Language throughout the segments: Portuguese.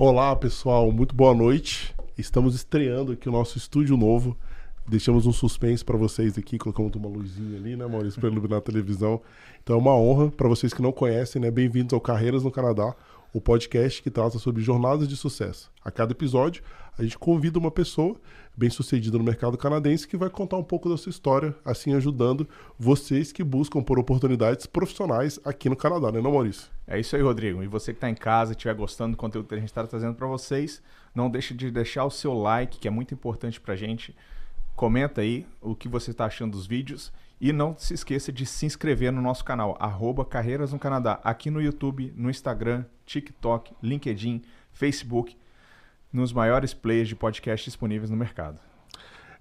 Olá, pessoal, muito boa noite. Estamos estreando aqui o nosso estúdio novo. Deixamos um suspense para vocês aqui, colocamos uma luzinha ali, né, Maurício, para iluminar a televisão. Então é uma honra para vocês que não conhecem, né? Bem-vindos ao Carreiras no Canadá, o podcast que trata sobre jornadas de sucesso. A cada episódio, a gente convida uma pessoa bem-sucedida no mercado canadense que vai contar um pouco da sua história, assim ajudando vocês que buscam por oportunidades profissionais aqui no Canadá, né, não, Maurício? É isso aí, Rodrigo. E você que está em casa e estiver gostando do conteúdo que a gente está trazendo para vocês, não deixe de deixar o seu like, que é muito importante para a gente. Comenta aí o que você está achando dos vídeos e não se esqueça de se inscrever no nosso canal, arroba Carreiras no Canadá, aqui no YouTube, no Instagram, TikTok, LinkedIn, Facebook, nos maiores players de podcast disponíveis no mercado.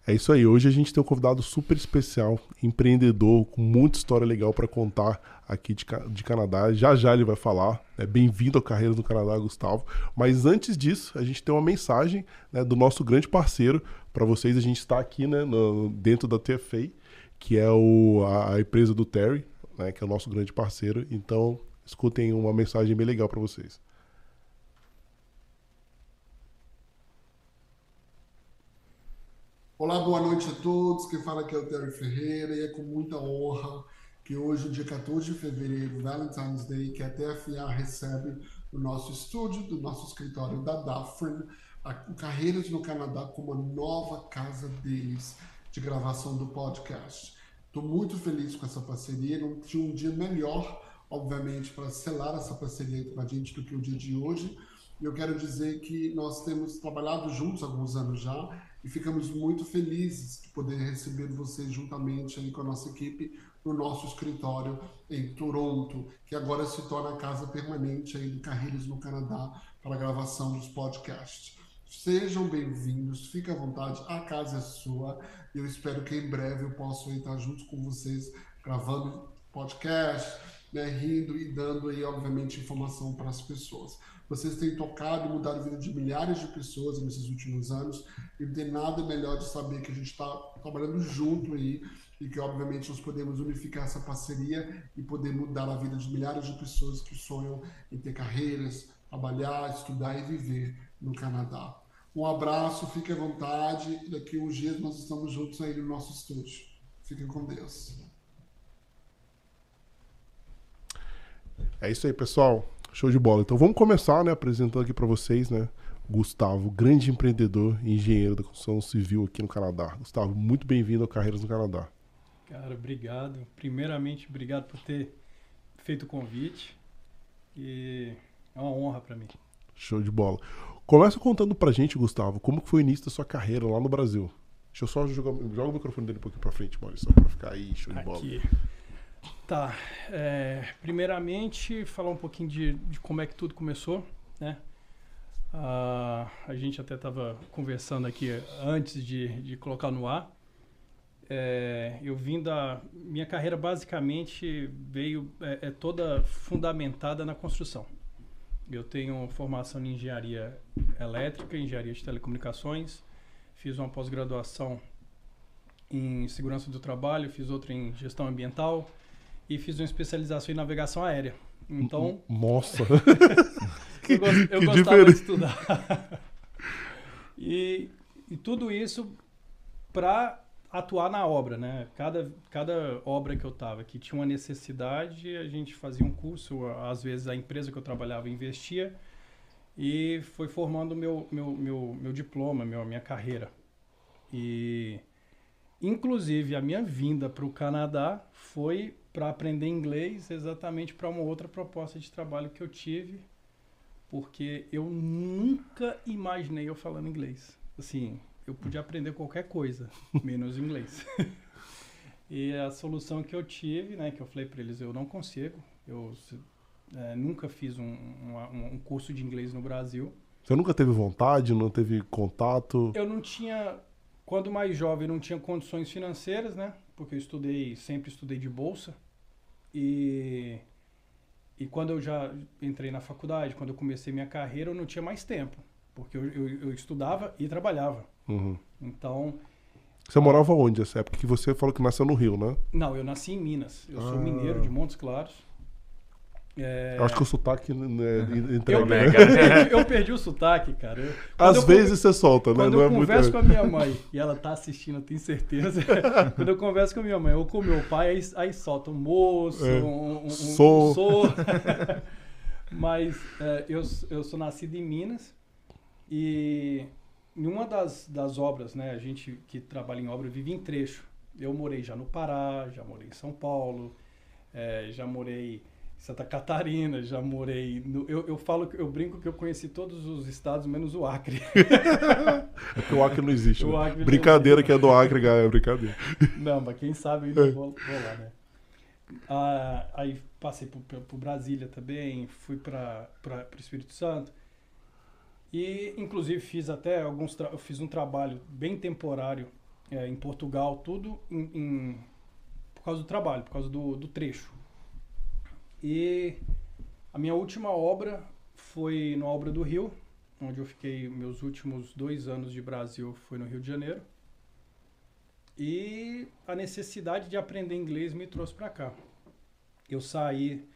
É isso aí. Hoje a gente tem um convidado super especial, empreendedor, com muita história legal para contar aqui de, de, Canadá. Já já ele vai falar. Né? Bem-vindo ao Carreiras do Canadá, Gustavo. Mas antes disso, a gente tem uma mensagem né, do nosso grande parceiro para vocês. A gente está aqui né, no, dentro da TFA, que é o, a, a empresa do Terry, né, que é o nosso grande parceiro. Então, escutem uma mensagem bem legal para vocês. Olá, boa noite a todos. Quem fala aqui é o Terry Ferreira e é com muita honra que hoje, dia 14 de fevereiro, Valentine's Day, que a TFA recebe no nosso estúdio, do nosso escritório da Dafren, o Carreiras no Canadá com uma nova casa deles de gravação do podcast. Estou muito feliz com essa parceria. Não tinha um dia melhor, obviamente, para selar essa parceria com a gente do que o dia de hoje. E eu quero dizer que nós temos trabalhado juntos há alguns anos já e ficamos muito felizes de poder receber vocês juntamente aí com a nossa equipe no nosso escritório em Toronto, que agora se torna a casa permanente aí do Carreiras no Canadá para a gravação dos podcasts. Sejam bem-vindos, fique à vontade, a casa é sua eu espero que em breve eu possa estar junto com vocês gravando podcast, né, rindo e dando aí, obviamente, informação para as pessoas. Vocês têm tocado e mudado a vida de milhares de pessoas nesses últimos anos e não tem nada melhor de saber que a gente está trabalhando junto aí e que, obviamente, nós podemos unificar essa parceria e poder mudar a vida de milhares de pessoas que sonham em ter carreiras, trabalhar, estudar e viver no Canadá. Um abraço, fique à vontade. Daqui a uns dias nós estamos juntos aí no nosso estúdio. Fiquem com Deus. É isso aí, pessoal. Show de bola. Então vamos começar, né, apresentando aqui para vocês, né, Gustavo, grande empreendedor e engenheiro da construção civil aqui no Canadá. Gustavo, muito bem-vindo ao Carreiras no Canadá. Cara, obrigado. Primeiramente, obrigado por ter feito o convite e é uma honra para mim. Show de bola. Começa contando pra gente, Gustavo, como foi o início da sua carreira lá no Brasil. Deixa eu só jogar joga o microfone dele um pouquinho pra frente, Maurício, pra ficar aí, show de bola. Aqui. Tá. É, primeiramente, falar um pouquinho de, de, como é que tudo começou, né? Ah, a gente até estava conversando aqui antes de, de colocar no ar. É, eu vim da minha carreira basicamente veio é, é, toda fundamentada na construção. Eu tenho formação em engenharia elétrica, engenharia de telecomunicações, fiz uma pós-graduação em segurança do trabalho, fiz outra em gestão ambiental, e fiz uma especialização em navegação aérea. Então. Nossa! eu, gost, eu gostava diferente. de estudar. e, e tudo isso para atuar na obra, né? Cada, cada obra que eu tava que tinha uma necessidade, a gente fazia um curso, às vezes a empresa que eu trabalhava investia e foi formando meu meu, meu, meu diploma, meu, minha carreira. E inclusive a minha vinda para o Canadá foi para aprender inglês exatamente para uma outra proposta de trabalho que eu tive, porque eu nunca imaginei eu falando inglês. Assim, eu podia aprender qualquer coisa, menos inglês. e a solução que eu tive, né, que eu falei para eles, eu não consigo, eu é, nunca fiz um, um, um curso de inglês no Brasil. Você nunca teve vontade, não teve contato? Eu não tinha, quando mais jovem, não tinha condições financeiras, né? Porque eu estudei, sempre estudei de bolsa. E, e quando eu já entrei na faculdade, quando eu comecei minha carreira, eu não tinha mais tempo. Porque eu, eu, eu estudava e trabalhava. Uhum. Então. Você morava onde nessa época? Que você falou que nasceu no Rio, né? Não, eu nasci em Minas. Eu ah. sou mineiro de Montes Claros. É... Eu acho que o sotaque né, entrega. Eu, né? perdi, eu perdi o sotaque, cara. Eu, Às vezes você solta, né? Quando Não eu é converso muito... com a minha mãe, e ela tá assistindo, eu tenho certeza. quando eu converso com a minha mãe ou com meu pai, aí, aí solta um moço, é. um, um, sou. Um sou. Mas é, eu, eu sou nascido em Minas e em uma das, das obras, né? A gente que trabalha em obra vive em trecho. Eu morei já no Pará, já morei em São Paulo, é, já morei Santa Catarina, já morei. No, eu, eu falo eu brinco que eu conheci todos os estados, menos o Acre. é porque o Acre não existe. Né? Acre brincadeira que é do Acre, é brincadeira. Não, mas quem sabe ainda é. vou, vou lá, né? Ah, aí passei por, por, Brasília também, fui para o Espírito Santo. E, inclusive, fiz até alguns. Eu fiz um trabalho bem temporário é, em Portugal, tudo em, em, por causa do trabalho, por causa do, do trecho. E a minha última obra foi na Obra do Rio, onde eu fiquei meus últimos dois anos de Brasil foi no Rio de Janeiro. E a necessidade de aprender inglês me trouxe para cá. Eu saí,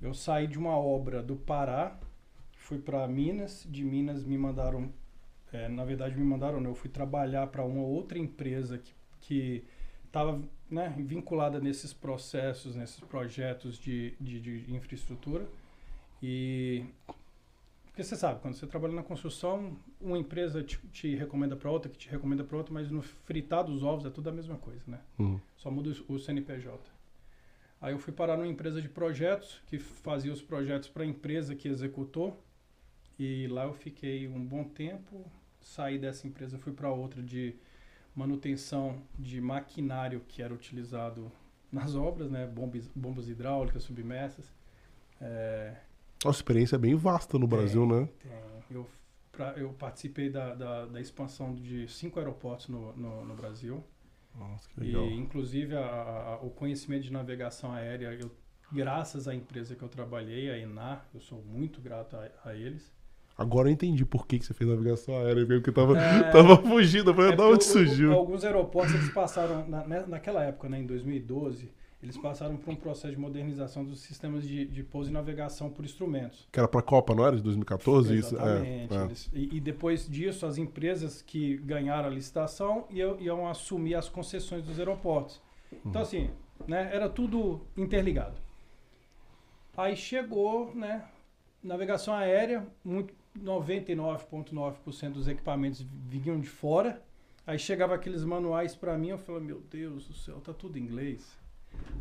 eu saí de uma obra do Pará, fui para Minas, de Minas me mandaram, é, na verdade me mandaram, eu fui trabalhar para uma outra empresa que que estava né, vinculada nesses processos, nesses projetos de, de, de infraestrutura. E porque você sabe, quando você trabalha na construção, uma empresa te, te recomenda para outra, que te recomenda para outra, mas no fritar dos ovos é tudo a mesma coisa, né? Uhum. Só muda o, o CNPJ. Aí eu fui parar numa empresa de projetos, que fazia os projetos para a empresa que executou. E lá eu fiquei um bom tempo. Saí dessa empresa, fui para outra de manutenção de maquinário que era utilizado nas obras, né? Bombas, bombas hidráulicas, submersas. É... Uma experiência bem vasta no tem, Brasil, né? Tem. Eu, pra, eu participei da, da, da, expansão de cinco aeroportos no, no, no Brasil. Nossa, que legal. E, inclusive, a, a, o conhecimento de navegação aérea, eu, graças à empresa que eu trabalhei, a Enar, eu sou muito grato a, a eles. Agora eu entendi por que, que você fez navegação aérea, porque tava, é, tava fugindo, foi é da onde surgiu. alguns aeroportos eles passaram, na, né, naquela época, né, em 2012, eles passaram por um processo de modernização dos sistemas de, de pouso e navegação por instrumentos. Que era para a Copa, não era? De 2014? Exatamente. Isso? É, é. Eles, e, e, depois disso, as empresas que ganharam a licitação iam, iam assumir as concessões dos aeroportos. Então, uhum. assim, né, era tudo interligado. Aí chegou, né, navegação aérea, muito, 99,9% dos equipamentos vinham de fora. Aí chegava aqueles manuais para mim, eu falava, meu Deus do céu, tá tudo em inglês.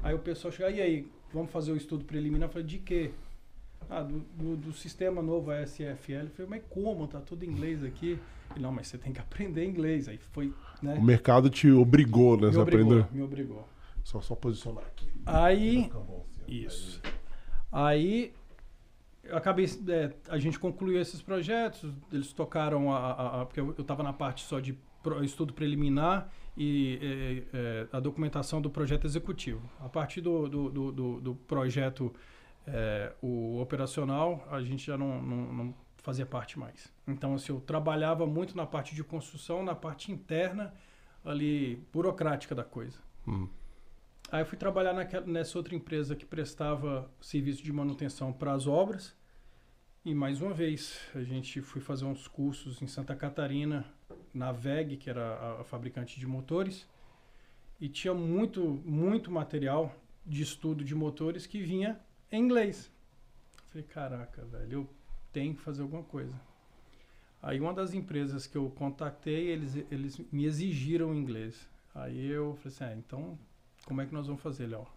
Aí o pessoal chegava, e aí, vamos fazer o estudo preliminar? Eu falei, de quê? Ah, do, do, do sistema novo ASFL. Eu falei, mas como? Tá tudo em inglês aqui. Ele, não, mas você tem que aprender inglês. Aí foi, né? O mercado te obrigou, né? Me obrigou, aprender. me obrigou. Só, só posicionar aqui. Aí, isso. Aí eu acabei, é, a gente concluiu esses projetos, eles tocaram a, a, a porque eu estava na parte só de pro, estudo preliminar e é, é, a documentação do projeto executivo. A partir do, do, do, do, do projeto é, o operacional, a gente já não, não, não, fazia parte mais. Então, assim, eu trabalhava muito na parte de construção, na parte interna, ali, burocrática da coisa. Hum. Aí eu fui trabalhar naquela, nessa outra empresa que prestava serviço de manutenção para as obras. E mais uma vez, a gente foi fazer uns cursos em Santa Catarina, na VEG, que era a, fabricante de motores, e tinha muito, muito material de estudo de motores que vinha em inglês. falei, caraca, velho, eu tenho que fazer alguma coisa. Aí uma das empresas que eu contatei, eles, eles me exigiram inglês. Aí eu falei assim, ah, então como é que nós vamos fazer, Léo?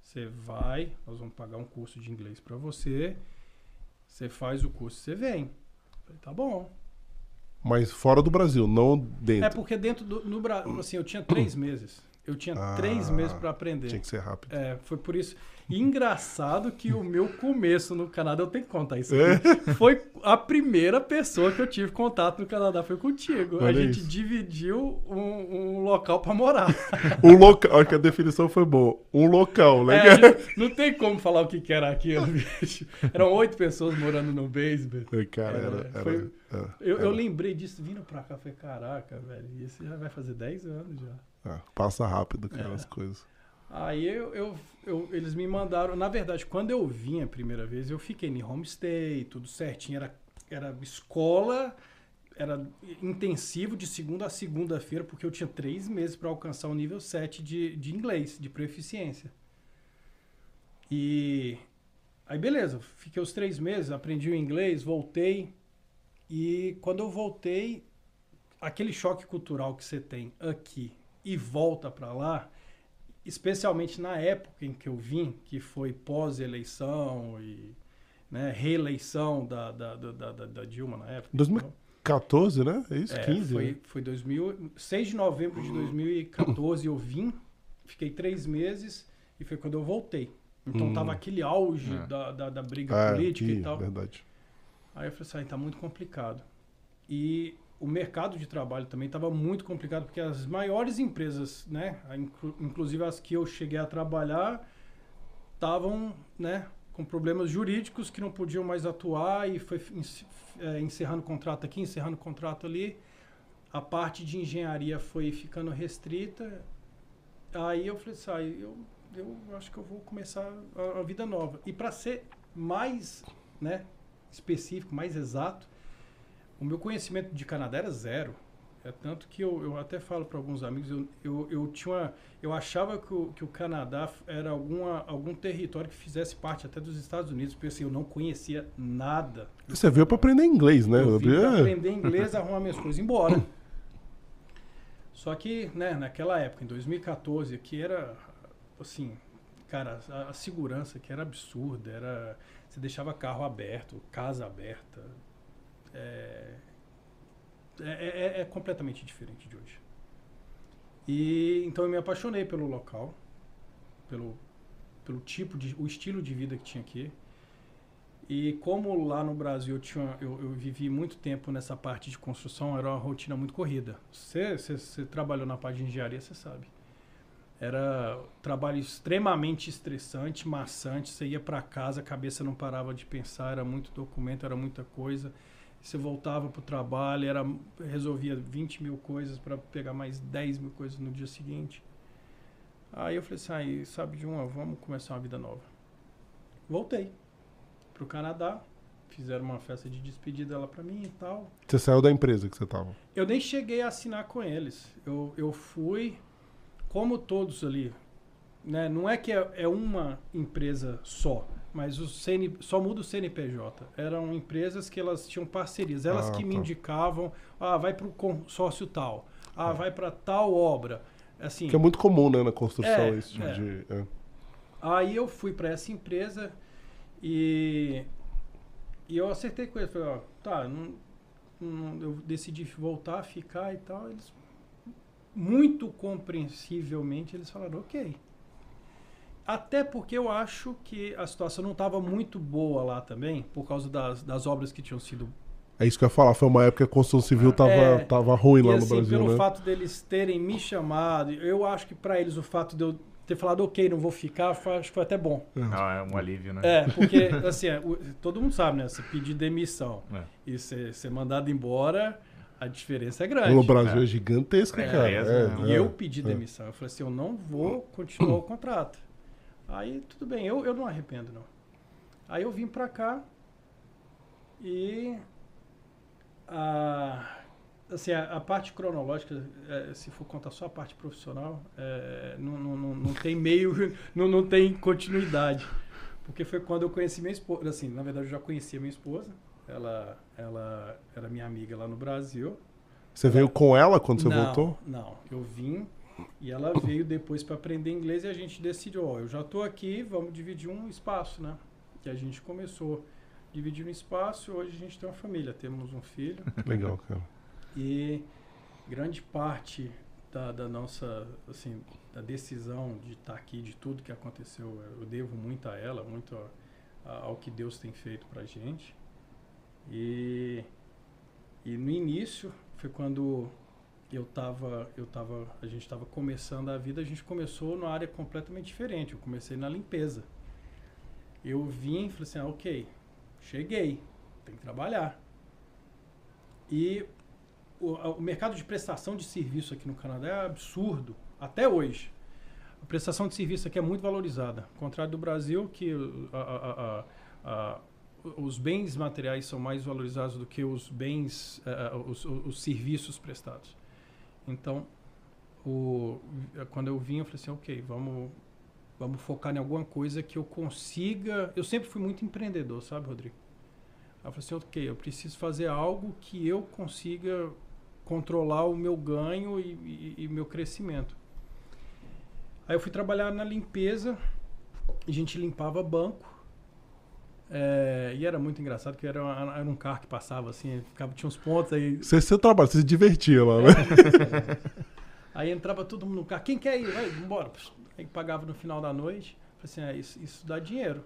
Você vai, nós vamos pagar um curso de inglês para você você faz o curso, você vem. Falei, tá bom. Mas fora do Brasil, não dentro. É porque dentro do no Brasil, assim, eu tinha três meses. Eu tinha ah, três meses para aprender. Tinha que ser rápido. É, foi por isso. E engraçado que o meu começo no Canadá, eu tenho que contar isso aqui, é? foi a primeira pessoa que eu tive contato no Canadá, foi contigo. Olha a gente isso. dividiu um, um local para morar. um local, acho que a definição foi boa. Um local, né? É, não tem como falar o que, que era aquilo, bicho. Eram oito pessoas morando no basement. Cara, era, era, foi, era, eu, eu, lembrei disso vindo pra cá, falei, caraca, velho, isso já vai fazer dez anos já. É, passa rápido, cara, é. as coisas. Aí eu, eu, eu, eles me mandaram. Na verdade, quando eu vim a primeira vez, eu fiquei em homestay, tudo certinho. Era, era escola, era intensivo de segunda a segunda-feira, porque eu tinha três meses para alcançar o nível 7 de, de inglês, de proficiência. E aí, beleza, fiquei os três meses, aprendi o inglês, voltei. E quando eu voltei, aquele choque cultural que você tem aqui e volta para lá especialmente na época em que eu vim, que foi pós-eleição e né, reeleição da, da, da, da, da Dilma na época. 2014, né? É isso? É, 15? Foi, né? foi 2000, 6 de novembro de 2014 eu vim, fiquei três meses e foi quando eu voltei. Então Hum. tava aquele auge É. da, da, da briga Ah, política aqui, e tal. verdade. Aí eu falei assim, ah, tá muito complicado. E o mercado de trabalho também estava muito complicado, porque as maiores empresas, né, inclusive as que eu cheguei a trabalhar, estavam, né, com problemas jurídicos que não podiam mais atuar e foi eh, encerrando contrato aqui, encerrando contrato ali. A parte de engenharia foi ficando restrita. Aí eu falei assim, ah, eu, eu acho que eu vou começar a, a vida nova. E para ser mais, né, específico, mais exato, o meu conhecimento de Canadá era zero. É tanto que eu, eu até falo para alguns amigos, eu, eu, eu tinha uma, eu achava que o, que o Canadá era alguma, algum território que fizesse parte até dos Estados Unidos, porque assim, eu não conhecia nada. Você veio pra aprender inglês, né? Eu vim pra É. aprender inglês, arrumar minhas coisas embora. Só que, né, naquela época, em 2014, que era, assim, cara, a, a segurança que era absurda, era, você deixava carro aberto, casa aberta, é, é, é- é completamente diferente de hoje. E então eu me apaixonei pelo local, pelo, pelo tipo de, o estilo de vida que tinha aqui. E como lá no Brasil eu, tinha, eu, eu vivi muito tempo nessa parte de construção, era uma rotina muito corrida. Você, você, trabalhou na parte de engenharia, você sabe. Era trabalho extremamente estressante, maçante. Você ia para casa, a cabeça não parava de pensar, era muito documento, era muita coisa. Você voltava para o trabalho, era, resolvia 20 mil coisas para pegar mais 10 mil coisas no dia seguinte. Aí eu falei assim, aí, sabe de uma, vamos começar uma vida nova. Voltei pro Canadá, fizeram uma festa de despedida lá para mim e tal. Você saiu da empresa que você tava. Eu nem cheguei a assinar com eles. Eu, eu fui, como todos ali, né? Não é que é, é uma empresa só, mas o CN, só muda o CNPJ. Eram empresas que elas tinham parcerias, elas Ah, que me tá. indicavam, ah, vai para o consórcio tal, ah, vai para tal obra. Assim, Que é muito comum, né, na construção, É, esse tipo é. de. é. Aí eu fui para essa empresa e, e eu acertei com eles. Falei, ó, tá, não, não- eu decidi voltar, ficar e tal. Eles, muito compreensivelmente, eles falaram, ok. Até porque eu acho que a situação não estava muito boa lá também, por causa das, das obras que tinham sido É isso que eu ia falar. Foi uma época que a construção civil tava, É. tava ruim lá e no assim, Brasil, pelo né? fato deles terem me chamado, eu acho que para eles o fato de eu ter falado, ok, não vou ficar, foi- acho que foi até bom. Não, é um alívio, né? É, porque, assim, é, o- todo mundo sabe, né? Você pedir demissão É. e ser, ser mandado embora, a diferença é grande. No Brasil é, É. gigantesca, É, cara. é, É, E é, eu pedi é. demissão. Eu falei assim, eu não vou continuar o contrato. Aí, tudo bem, eu, eu não arrependo, não. Aí eu vim pra cá e... A, assim, a, a parte cronológica, é, se for contar só a parte profissional, é, não, não, não, não tem meio, não, não tem continuidade. Porque foi quando eu conheci minha esposa. Assim, na verdade, eu já conhecia minha esposa. Ela, ela era minha amiga lá no Brasil. Você veio com ela quando você não, voltou? Não, eu vim e ela veio depois para aprender inglês e a gente decidiu, ó, eu já tô aqui, vamos dividir um espaço, né? E a gente começou dividindo um espaço, hoje a gente tem uma família, temos um filho Legal, cara. e grande parte da, da nossa, assim, da decisão de estar aqui, de tudo que aconteceu, eu devo muito a ela, muito a- a- ao que Deus tem feito pra gente. E, e no início foi quando eu tava, eu tava, a gente estava começando a vida, a gente começou numa área completamente diferente. Eu comecei na limpeza. Eu vim e falei assim, ah, ok, cheguei, tem que trabalhar. E o, o mercado de prestação de serviço aqui no Canadá é absurdo, até hoje. a prestação de serviço aqui é muito valorizada. Ao contrário do Brasil, que a, a, a, os bens materiais são mais valorizados do que os bens, uh, os, os, serviços prestados. Então, o, quando eu vim, eu falei assim, ok, vamos, vamos focar em alguma coisa que eu consiga... Eu sempre fui muito empreendedor, sabe, Rodrigo? Eu falei assim, ok, eu preciso fazer algo que eu consiga controlar o meu ganho e, e, e meu crescimento. Aí eu fui trabalhar na limpeza, a gente limpava banco. É, e era muito engraçado, que era, era, um carro que passava assim, ficava, tinha uns pontos aí. Você, trabalha, você se divertia lá, né? É, aí entrava todo mundo no carro, quem quer ir? Vai, embora. Aí pagava no final da noite. Falei assim, ah, isso, isso dá dinheiro.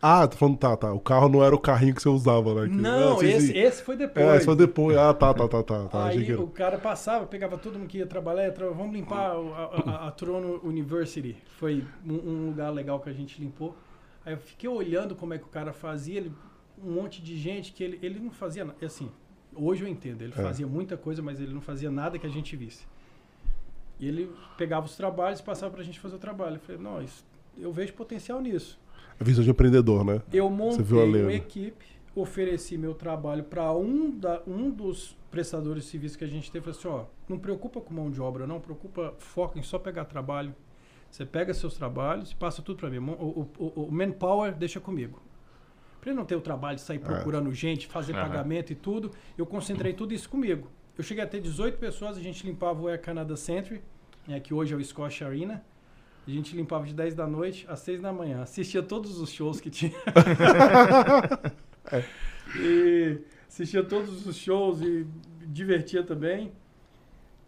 Ah, tô falando, tá, tá. O carro não era o carrinho que você usava, né? Não, ah, esse, esse foi depois. É, esse foi depois. Ah, tá, tá, tá, tá. tá. Aí o cara passava, pegava todo mundo que ia trabalhar, traba... vamos limpar a, a, a, Toronto University. Foi um, um, lugar legal que a gente limpou. Aí eu fiquei olhando como é que o cara fazia, ele, um monte de gente que ele, ele não fazia nada. Assim, hoje eu entendo, ele é. fazia muita coisa, mas ele não fazia nada que a gente visse. E ele pegava os trabalhos e passava pra gente fazer o trabalho. Eu falei, não, isso, eu vejo potencial nisso. A visão de empreendedor, né? Eu montei uma equipe, ofereci meu trabalho para um, da, um dos prestadores de serviço que a gente teve. Falei assim, ó, não preocupa com mão de obra, não. Preocupa, foca em só pegar trabalho. Você pega seus trabalhos e passa tudo para mim. O, o, o, manpower deixa comigo. Para ele não ter o trabalho de sair é. procurando é. gente, fazer uhum. pagamento e tudo, eu concentrei tudo isso comigo. Eu cheguei a ter 18 pessoas, a gente limpava o Air Canada Century, né, que hoje é o Scotia Arena. A gente limpava de 10 da noite às 6 da manhã. Assistia todos os shows que tinha. é. E assistia todos os shows e divertia também.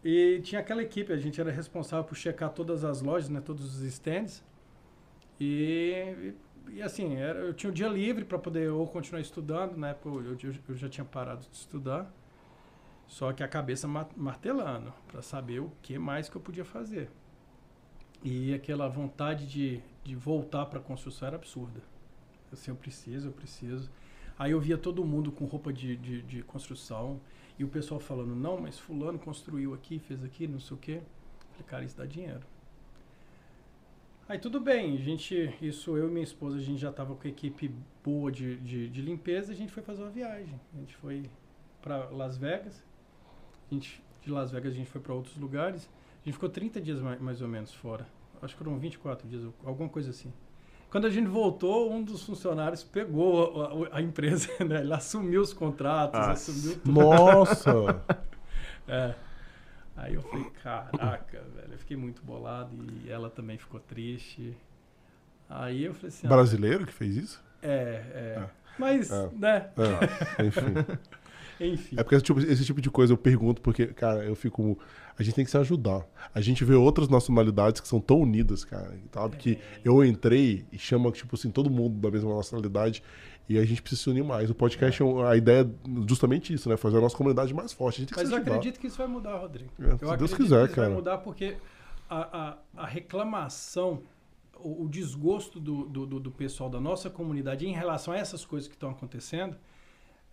E tinha aquela equipe, a gente era responsável por checar todas as lojas, né, todos os stands. E, e assim, era, eu tinha um dia livre para poder ou continuar estudando, na época eu, eu, eu, já tinha parado de estudar. Só que a cabeça martelando para saber o que mais que eu podia fazer. E aquela vontade de, de voltar para a construção era absurda. Assim, eu preciso, eu preciso. Aí eu via todo mundo com roupa de, de, de, construção e o pessoal falando, não, mas fulano construiu aqui, fez aqui, não sei o quê. Falei, cara, isso dá dinheiro. Aí tudo bem, a gente, isso eu e minha esposa, a gente já estava com a equipe boa de, de, de, limpeza, a gente foi fazer uma viagem. A gente foi para Las Vegas, a gente, de Las Vegas a gente foi para outros lugares, a gente ficou 30 dias mais, mais ou menos fora acho que foram 24 dias, alguma coisa assim. Quando a gente voltou, um dos funcionários pegou a, a, a empresa, né? Ele assumiu os contratos, ah, assumiu tudo. Nossa! é. Aí eu falei, caraca, velho, eu fiquei muito bolado e ela também ficou triste. Aí eu falei assim... Ah, Brasileiro ah, que fez isso? É, é. é. Mas, é. né? É. Enfim. Enfim. É porque tipo, esse tipo de coisa eu pergunto porque, cara, eu fico. A gente tem que se ajudar. A gente vê outras nacionalidades que são tão unidas, cara. Sabe? É. Que eu entrei e chama, tipo assim, todo mundo da mesma nacionalidade. E a gente precisa se unir mais. O podcast, é. a ideia é justamente isso, né? Fazer a nossa comunidade mais forte. A gente tem Mas eu acredito que isso vai mudar, Rodrigo. É, eu se Deus quiser, que cara. vai mudar porque a, a, a reclamação, o, o desgosto do, do, do pessoal da nossa comunidade em relação a essas coisas que estão acontecendo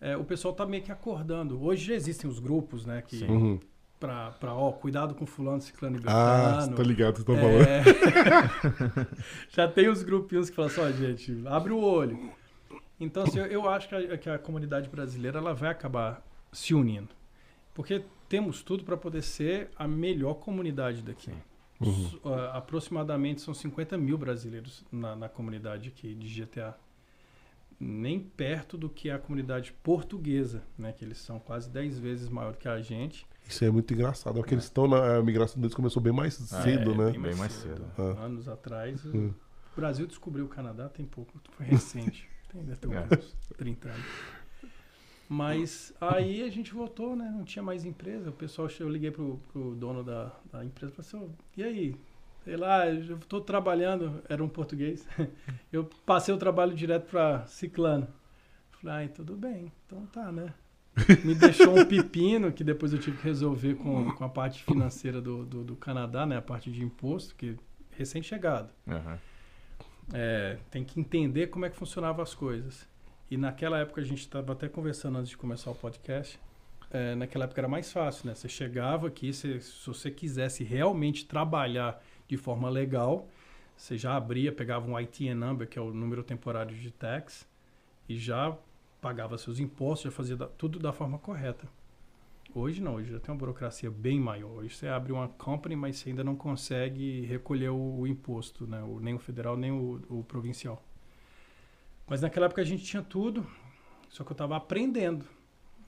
é, o pessoal está meio que acordando. Hoje já existem os grupos, né? Que, uhum. pra, pra, ó, cuidado com fulano, ciclano e Ah, tá ligado, tá é... falando. já tem os grupinhos que falam assim, ó, gente, abre o olho. Então, assim, eu, eu acho que a, que a, comunidade brasileira ela vai acabar se unindo. Porque temos tudo para poder ser a melhor comunidade daqui. Uhum. Uh, aproximadamente são 50 mil brasileiros na, na comunidade aqui de GTA nem perto do que a comunidade portuguesa, né? Que eles são quase 10 vezes maior que a gente. Isso é muito engraçado. Porque é. eles estão na a migração deles começou bem mais ah, cedo, é, né? Bem mais, bem mais cedo. cedo. Ah. Anos atrás. Hum. O Brasil descobriu o Canadá tem pouco, foi recente. tem ter é. uns 30 anos. Mas aí a gente voltou, né? Não tinha mais empresa. O pessoal, eu liguei pro, pro dono da, da empresa e falei assim, e aí? Sei lá, eu estou trabalhando, era um português, eu passei o trabalho direto para Ciclano. Falei, tudo bem, então tá, né? Me deixou um pepino que depois eu tive que resolver com, com a parte financeira do, do, do Canadá, né? A parte de imposto, que recém-chegado. Uhum. É, tem que entender como é que funcionavam as coisas. E naquela época a gente estava até conversando antes de começar o podcast. É, naquela época era mais fácil, né? Você chegava aqui, se, se você quisesse realmente trabalhar de forma legal. Você já abria, pegava um ITN number, que é o número temporário de tax, e já pagava seus impostos, já fazia da, tudo da forma correta. Hoje não, hoje já tem uma burocracia bem maior. Hoje você abre uma company, mas você ainda não consegue recolher o, o imposto, né? o, nem o federal, nem o, o, provincial. Mas naquela época a gente tinha tudo, só que eu estava aprendendo.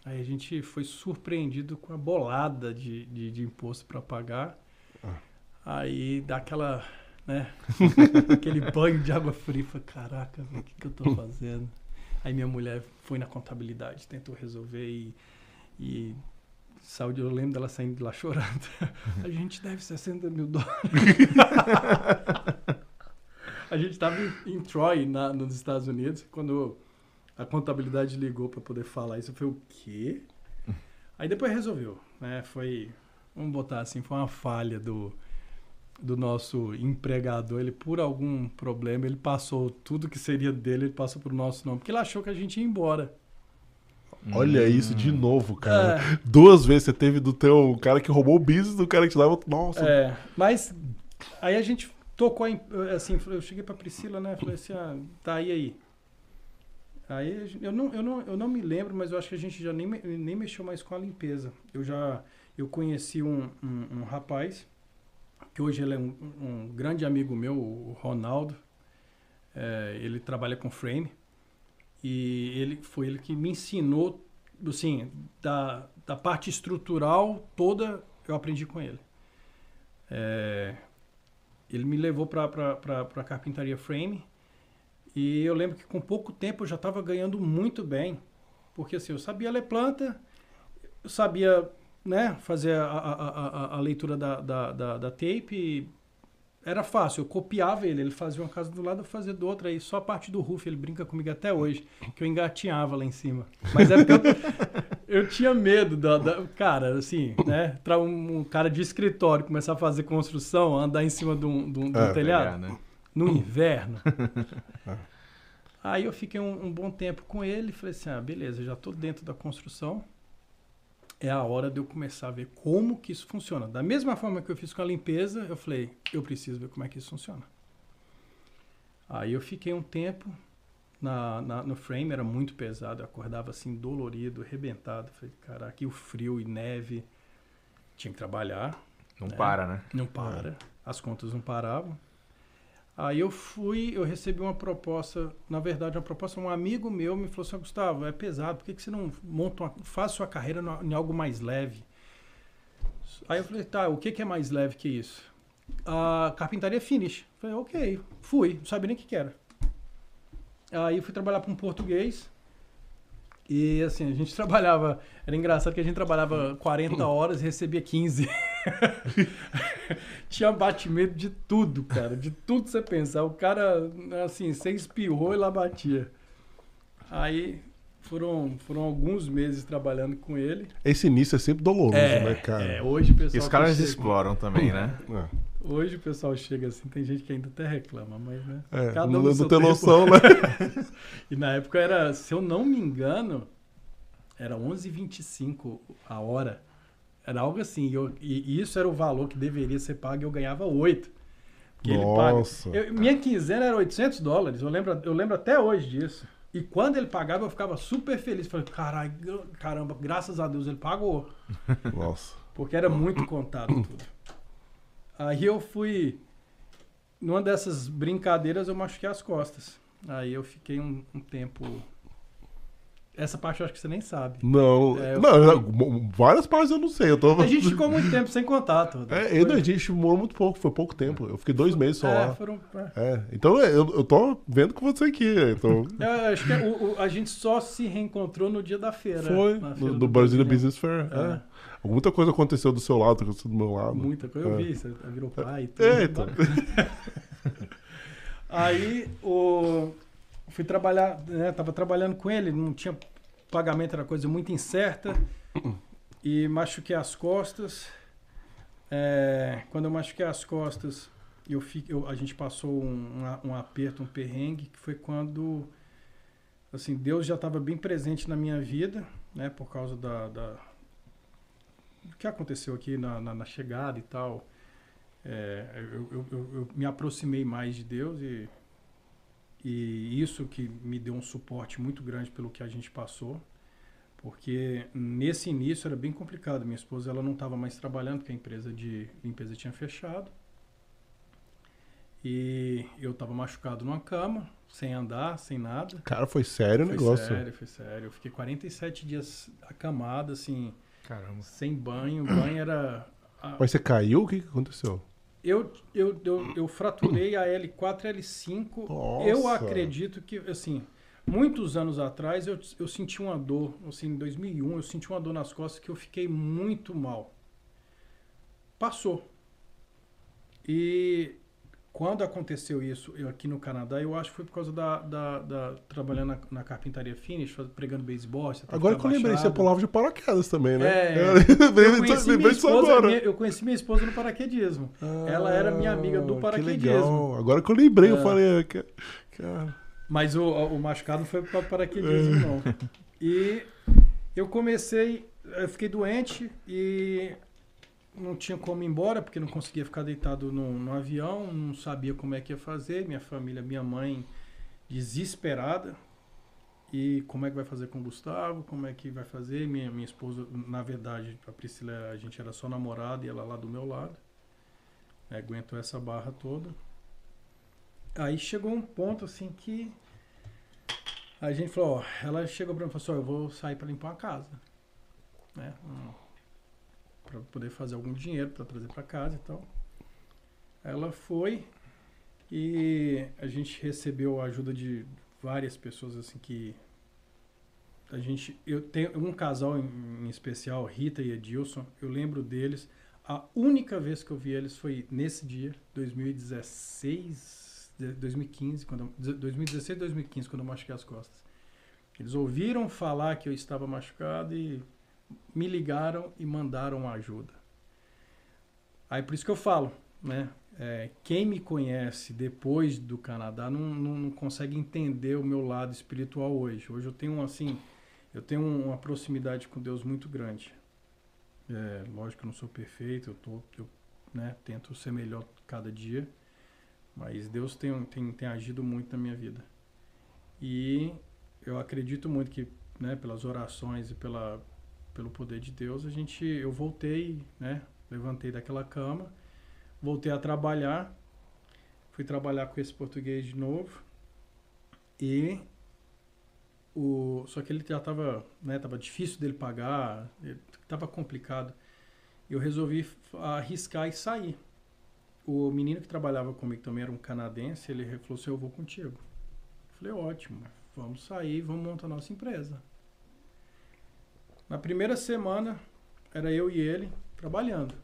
Aí a gente foi surpreendido com a bolada de, de, de imposto para pagar. Aí dá aquela, né? aquele banho de água fria. Falei, caraca, o que, que eu estou fazendo? Aí minha mulher foi na contabilidade, tentou resolver e, e Saúde, eu lembro dela saindo de lá chorando. A gente deve 60 mil dólares. a gente estava em, em, Troy, na, nos Estados Unidos, quando a contabilidade ligou para poder falar isso. Eu falei, o quê? Aí depois resolveu. Né? Foi, vamos botar assim, foi uma falha do, do nosso empregador. Ele, por algum problema, ele passou tudo que seria dele, ele passou para o nosso nome, porque ele achou que a gente ia embora. Olha hum. isso de novo, cara. É. Duas vezes você teve do teu cara que roubou o business do cara que te dava. Nossa. É, mas aí a gente tocou em, assim, eu cheguei pra Priscila, né? Falei assim, ah, tá aí aí. Aí eu não, eu, não, eu não me lembro, mas eu acho que a gente já nem, nem mexeu mais com a limpeza. Eu já eu conheci um, um, um rapaz, que hoje ele é um, um, grande amigo meu, o Ronaldo. É, ele trabalha com frame. E ele foi ele que me ensinou, assim, da, da parte estrutural toda, eu aprendi com ele. É, ele me levou para a carpintaria frame e eu lembro que com pouco tempo eu já estava ganhando muito bem, porque assim, eu sabia ler planta, eu sabia né, fazer a, a, a, a leitura da, da, da, da tape, era fácil, eu copiava ele, ele fazia uma casa do lado, eu fazia do outro, aí só a parte do roof, ele brinca comigo até hoje, que eu engatinhava lá em cima. Mas é porque eu, eu tinha medo da, da, Cara, assim, né? Pra um, um, cara de escritório começar a fazer construção, andar em cima de um, de um, de um é, telhado, pegar, né? no inverno. aí eu fiquei um, um bom tempo com ele, falei assim, ah, beleza, já tô dentro da construção, é a hora de eu começar a ver como que isso funciona. Da mesma forma que eu fiz com a limpeza, eu falei, eu preciso ver como é que isso funciona. Aí eu fiquei um tempo na, na, no frame, era muito pesado, eu acordava assim dolorido, arrebentado. Falei, cara, aqui o frio e neve, tinha que trabalhar. Não né? para, né? Não para, é. as contas não paravam. Aí eu fui, eu recebi uma proposta, na verdade, uma proposta, um amigo meu me falou assim, Gustavo, é pesado, por que, que você não monta uma, faz sua carreira no, em algo mais leve? Aí eu falei, tá, o que, que é mais leve que isso? A carpintaria finish. falei, ok, fui, não sabia nem o que, que era. Aí eu fui trabalhar para um português, e assim, a gente trabalhava. Era engraçado que a gente trabalhava 40 horas e recebia 15. Tinha batimento de tudo, cara. De tudo que você pensar. O cara, assim, você espirrou e lá batia. Aí foram, foram alguns meses trabalhando com ele. Esse início é sempre doloroso, é, né, cara? É, hoje o pessoal. E os caras exploram também, né? É. Hoje o pessoal chega assim, tem gente que ainda até reclama, mas né? É, cada um não, tem noção, né? e na época era, se eu não me engano, era 11,25 a hora. Era algo assim. Eu, e isso era o valor que deveria ser pago e eu ganhava 8. Nossa. Ele paga. Eu, minha quinzena era 800 dólares. Eu lembro, eu lembro até hoje disso. E quando ele pagava, eu ficava super feliz. Falei, caralho, caramba, graças a Deus ele pagou. Nossa. Porque era muito contado tudo. Aí eu fui. Numa dessas brincadeiras, eu machuquei as costas. Aí eu fiquei um, um tempo essa parte eu acho que você nem sabe. Não, é, não fui... várias partes eu não sei. Eu tô... A gente ficou muito tempo sem contato. É, eu, a gente morou muito pouco, foi pouco tempo. Eu fiquei dois meses só é, lá. Foram, é. é. Então é, eu, eu tô vendo com você aqui. Então... Eu acho que o, o, a gente só se reencontrou no dia da feira. Foi, feira no, do, do Brasília Business Fair. É. Muita coisa aconteceu do seu lado, aconteceu do meu lado. Muita coisa, eu vi, você virou pai e tudo. É, então. Aí o fui trabalhar, né, tava trabalhando com ele, não tinha pagamento era coisa muito incerta e machuquei as costas. É, quando eu machuquei as costas, eu, fiquei, eu a gente passou um, um, um, aperto, um perrengue, que foi quando assim Deus já estava bem presente na minha vida, né, por causa da, da do que aconteceu aqui na, na, na chegada e tal. é, eu, eu, eu, eu, me aproximei mais de Deus e, e isso que me deu um suporte muito grande pelo que a gente passou. Porque nesse início era bem complicado. Minha esposa ela não estava mais trabalhando porque a empresa de limpeza tinha fechado. E eu estava machucado numa cama, sem andar, sem nada. Cara, foi sério o negócio. Foi sério, foi sério. Eu fiquei 47 dias acamado, assim, Caramba. sem banho. Banho era. Mas você caiu? O que aconteceu? Eu, eu, eu, eu fraturei a L4 e L5. Nossa. Eu acredito que, assim, muitos anos atrás eu, eu senti uma dor, assim, em 2001, eu senti uma dor nas costas que eu fiquei muito mal. Passou. E quando aconteceu isso eu aqui no Canadá, eu acho que foi por causa da. da, da trabalhando na, na, carpintaria finish, pregando beisebol. que Agora que eu lembrei, você pulava de paraquedas também, né? É, Eu Eu conheci, minha esposa, agora. minha- eu conheci minha esposa no paraquedismo. Ela era minha amiga do Ah, que paraquedismo. legal. Agora que eu lembrei, eu É. falei, ah, ca- cara. Mas o, o machucado não foi do paraquedismo, não. E eu comecei, eu fiquei doente e não tinha como ir embora, porque não conseguia ficar deitado no, no avião, não sabia como é que ia fazer. Minha família, minha mãe desesperada. E como é que vai fazer com o Gustavo? Como é que vai fazer? Minha, minha esposa, na verdade, a Priscila, a gente era só namorada e ela lá do meu lado. né, aguentou essa barra toda. Aí chegou um ponto assim que a gente falou, ó, ela chegou pra mim e falou assim, ó, eu vou sair pra limpar a casa. Né? Pra poder fazer algum dinheiro pra trazer pra casa e tal. Ela foi e a gente recebeu a ajuda de várias pessoas assim que a gente eu tenho um casal em, em especial, Rita e Edilson, eu lembro deles. A única vez que eu vi eles foi nesse dia, 2016, de- 2015, quando eu, 2016, 2015, quando eu machuquei as costas. Eles ouviram falar que eu estava machucado e me ligaram e mandaram ajuda. Aí por isso que eu falo, né? É, quem me conhece depois do Canadá não, não, não consegue entender o meu lado espiritual hoje. Hoje eu tenho assim, eu tenho uma proximidade com Deus muito grande. É, lógico que eu não sou perfeito, eu, tô, eu né, tento ser melhor cada dia, mas Deus tem, tem, tem agido muito na minha vida. E eu acredito muito que, né, pelas orações e pela, pelo poder de Deus, a gente, eu voltei, né, levantei daquela cama, voltei a trabalhar, fui trabalhar com esse português de novo e o só que ele já estava, né, tava difícil dele pagar, estava complicado. Eu resolvi arriscar e sair. O menino que trabalhava comigo também era um canadense, ele falou assim, eu vou contigo. Eu falei, ótimo, vamos sair, vamos montar nossa empresa. Na primeira semana, era eu e ele trabalhando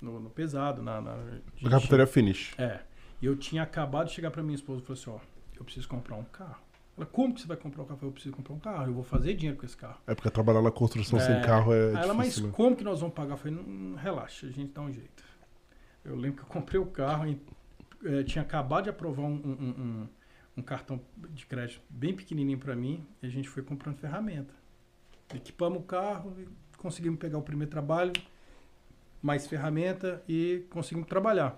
no, no pesado, na, na A gente- carpintaria finish. é. E eu tinha acabado de chegar pra minha esposa e falei assim, ó, eu preciso comprar um carro. Ela, como que você vai comprar um carro? Eu preciso comprar um carro, eu vou fazer dinheiro com esse carro. É porque trabalhar na construção sem É. carro é Aí ela, mas né? como que nós vamos pagar? Eu falei, não, relaxa, a gente dá um jeito. Eu lembro que eu comprei o carro e eh, tinha acabado de aprovar um, um- um- um- cartão de crédito bem pequenininho pra mim e a gente foi comprando ferramenta. Equipamos o carro conseguimos pegar o primeiro trabalho, mais ferramenta e conseguimos trabalhar.